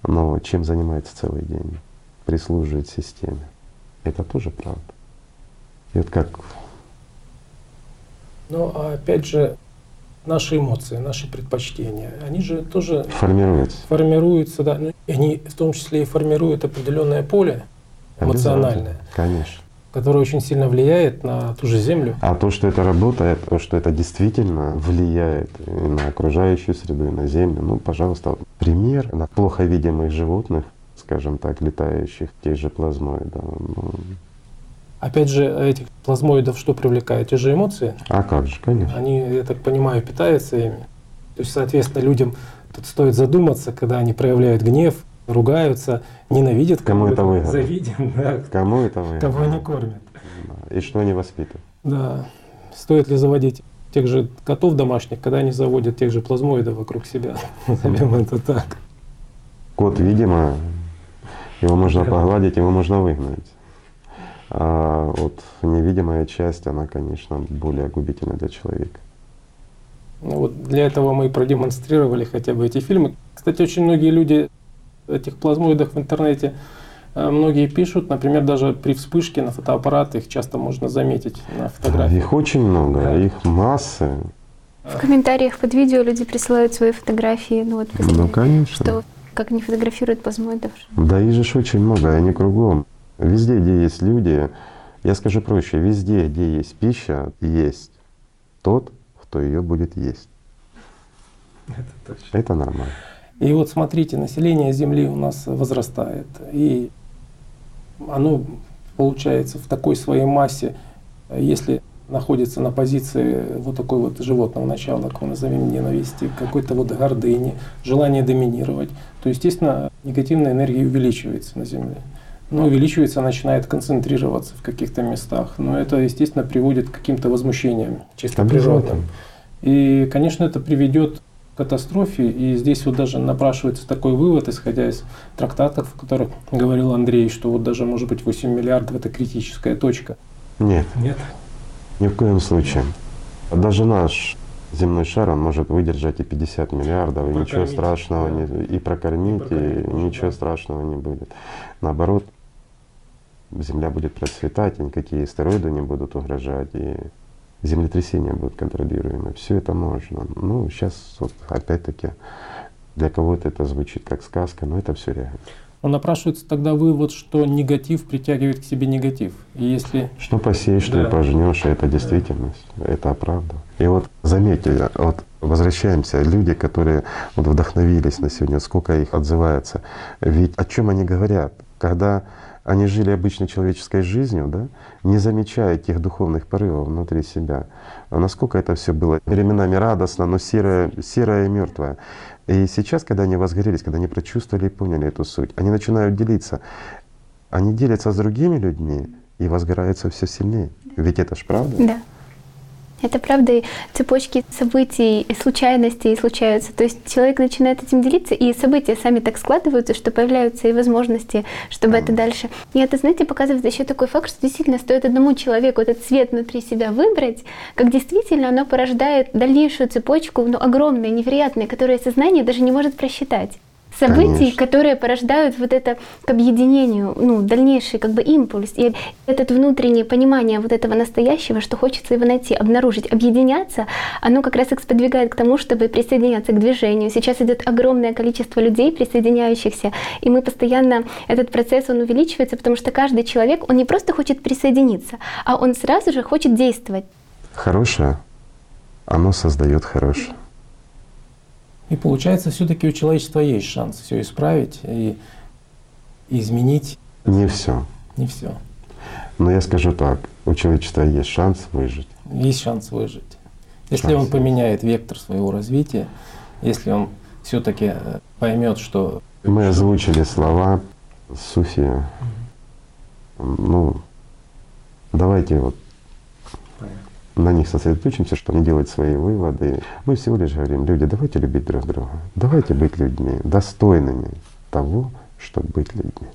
Speaker 1: Но чем занимается целый день? Прислуживает системе. Это тоже правда. И вот как
Speaker 24: Но а опять же, наши эмоции, наши предпочтения, они же тоже
Speaker 1: формируется?
Speaker 24: формируются, да, ну, и они в том числе и формируют определенное поле эмоциональное,
Speaker 1: Конечно.
Speaker 24: которое очень сильно влияет на ту же Землю.
Speaker 1: А то, что это работает, то, что это действительно влияет и на окружающую среду, и на Землю, ну, пожалуйста, пример на плохо видимых животных, скажем так, летающих, тех же плазмоидов. ну,
Speaker 24: Опять же, этих плазмоидов что привлекает? Те же эмоции.
Speaker 1: а как же, конечно.
Speaker 24: Они, я так понимаю, питаются ими. То есть, соответственно, людям тут стоит задуматься, когда они проявляют гнев, ругаются, ненавидят
Speaker 1: Кому это выгодно?
Speaker 24: завидят, да,
Speaker 1: Кому это вы?
Speaker 24: кого они кормят.
Speaker 1: И что они воспитывают?
Speaker 24: Да. Стоит ли заводить тех же котов домашних, когда они заводят тех же плазмоидов вокруг себя? Назовем это так.
Speaker 1: Кот, видимо, его можно погладить, его можно выгнать. А вот невидимая часть, она, конечно, более губительна для человека.
Speaker 24: Ну вот для этого мы и продемонстрировали хотя бы эти фильмы. Кстати, очень многие люди этих плазмоидах в интернете э, многие пишут, например, даже при вспышке на фотоаппарат их часто можно заметить на фотографии.
Speaker 1: Их очень много, их массы.
Speaker 4: В комментариях под видео люди присылают свои фотографии, ну вот после-
Speaker 1: Ну, конечно.
Speaker 4: что как они фотографируют плазмоидов.
Speaker 1: Да их же очень много, они кругом. Везде, где есть люди, я скажу проще, везде, где есть пища, есть тот, кто ее будет есть.
Speaker 24: Это точно.
Speaker 1: Это нормально.
Speaker 24: И вот смотрите, население Земли у нас возрастает, и оно получается в такой своей массе, если находится на позиции вот такой вот животного начала, как мы назовем ненависти, какой-то вот гордыни, желание доминировать, то, естественно, негативная энергия увеличивается на Земле. Но увеличивается, начинает концентрироваться в каких-то местах. Но это, естественно, приводит к каким-то возмущениям чисто природным. И, конечно, это приведет к катастрофе. И здесь вот даже напрашивается такой вывод, исходя из трактатов, о которых говорил Андрей, что вот даже, может быть, 8 миллиардов – это критическая точка.
Speaker 1: Нет,
Speaker 24: Нет?
Speaker 1: ни в коем случае. Даже наш земной шар, он может выдержать и 50 миллиардов, и ничего
Speaker 24: Прокормить,
Speaker 1: страшного, не, и прокормить, и,
Speaker 24: прокормить можно,
Speaker 1: ничего
Speaker 24: да.
Speaker 1: страшного не будет. Наоборот, Земля будет процветать, и никакие астероиды не будут угрожать, и землетрясения будут контролируемы. Все это можно. Ну, сейчас вот опять-таки для кого-то это звучит как сказка, но это все реально.
Speaker 24: Но напрашивается тогда вывод, что негатив притягивает к себе негатив. И если
Speaker 1: Что посеешь, что
Speaker 24: Да.
Speaker 1: и пожнешь, это действительность, это правда. И вот заметьте, вот возвращаемся, люди, которые вот вдохновились на сегодня, сколько их отзывается. Ведь о чем они говорят? Когда они жили обычной человеческой жизнью, да, не замечая тех духовных порывов внутри себя. Насколько это все было временами радостно, но серое, серое и мертвое. И сейчас, когда они возгорелись, когда они прочувствовали и поняли эту суть, они начинают делиться. Они делятся с другими людьми и возгораются все сильнее. Ведь это ж правда?
Speaker 4: Да. Это правда, и цепочки событий, и случайностей случаются. То есть человек начинает этим делиться, и события сами так складываются, что появляются и возможности, чтобы это дальше. И это, знаете, показывает еще такой факт, что действительно стоит одному человеку этот цвет внутри себя выбрать, как действительно оно порождает дальнейшую цепочку, ну, огромные, невероятные, которые сознание даже не может просчитать. Событий,
Speaker 1: Конечно.
Speaker 4: которые порождают вот это к объединению, ну, дальнейший как бы импульс. И это внутреннее понимание вот этого настоящего, что хочется его найти, обнаружить, объединяться, оно как раз их сподвигает к тому, чтобы присоединяться к движению. Сейчас идет огромное количество людей, присоединяющихся, и мы постоянно, этот процесс, он увеличивается, потому что каждый человек, он не просто хочет присоединиться, а он сразу же хочет действовать.
Speaker 1: Хорошее, оно создает хорошее.
Speaker 24: И получается, все-таки у человечества есть шанс все исправить и изменить
Speaker 1: Не все.
Speaker 24: не все.
Speaker 1: Но я скажу так, у человечества есть шанс выжить.
Speaker 24: Есть шанс выжить. Если
Speaker 1: Шанс
Speaker 24: он поменяет вектор своего развития, если он все-таки поймет, что
Speaker 1: Мы озвучили слова Суфи. Ну, давайте вот на них сосредоточимся, чтобы делать свои выводы. Мы всего лишь говорим, люди, давайте любить друг друга, давайте быть людьми, достойными того, чтобы быть людьми.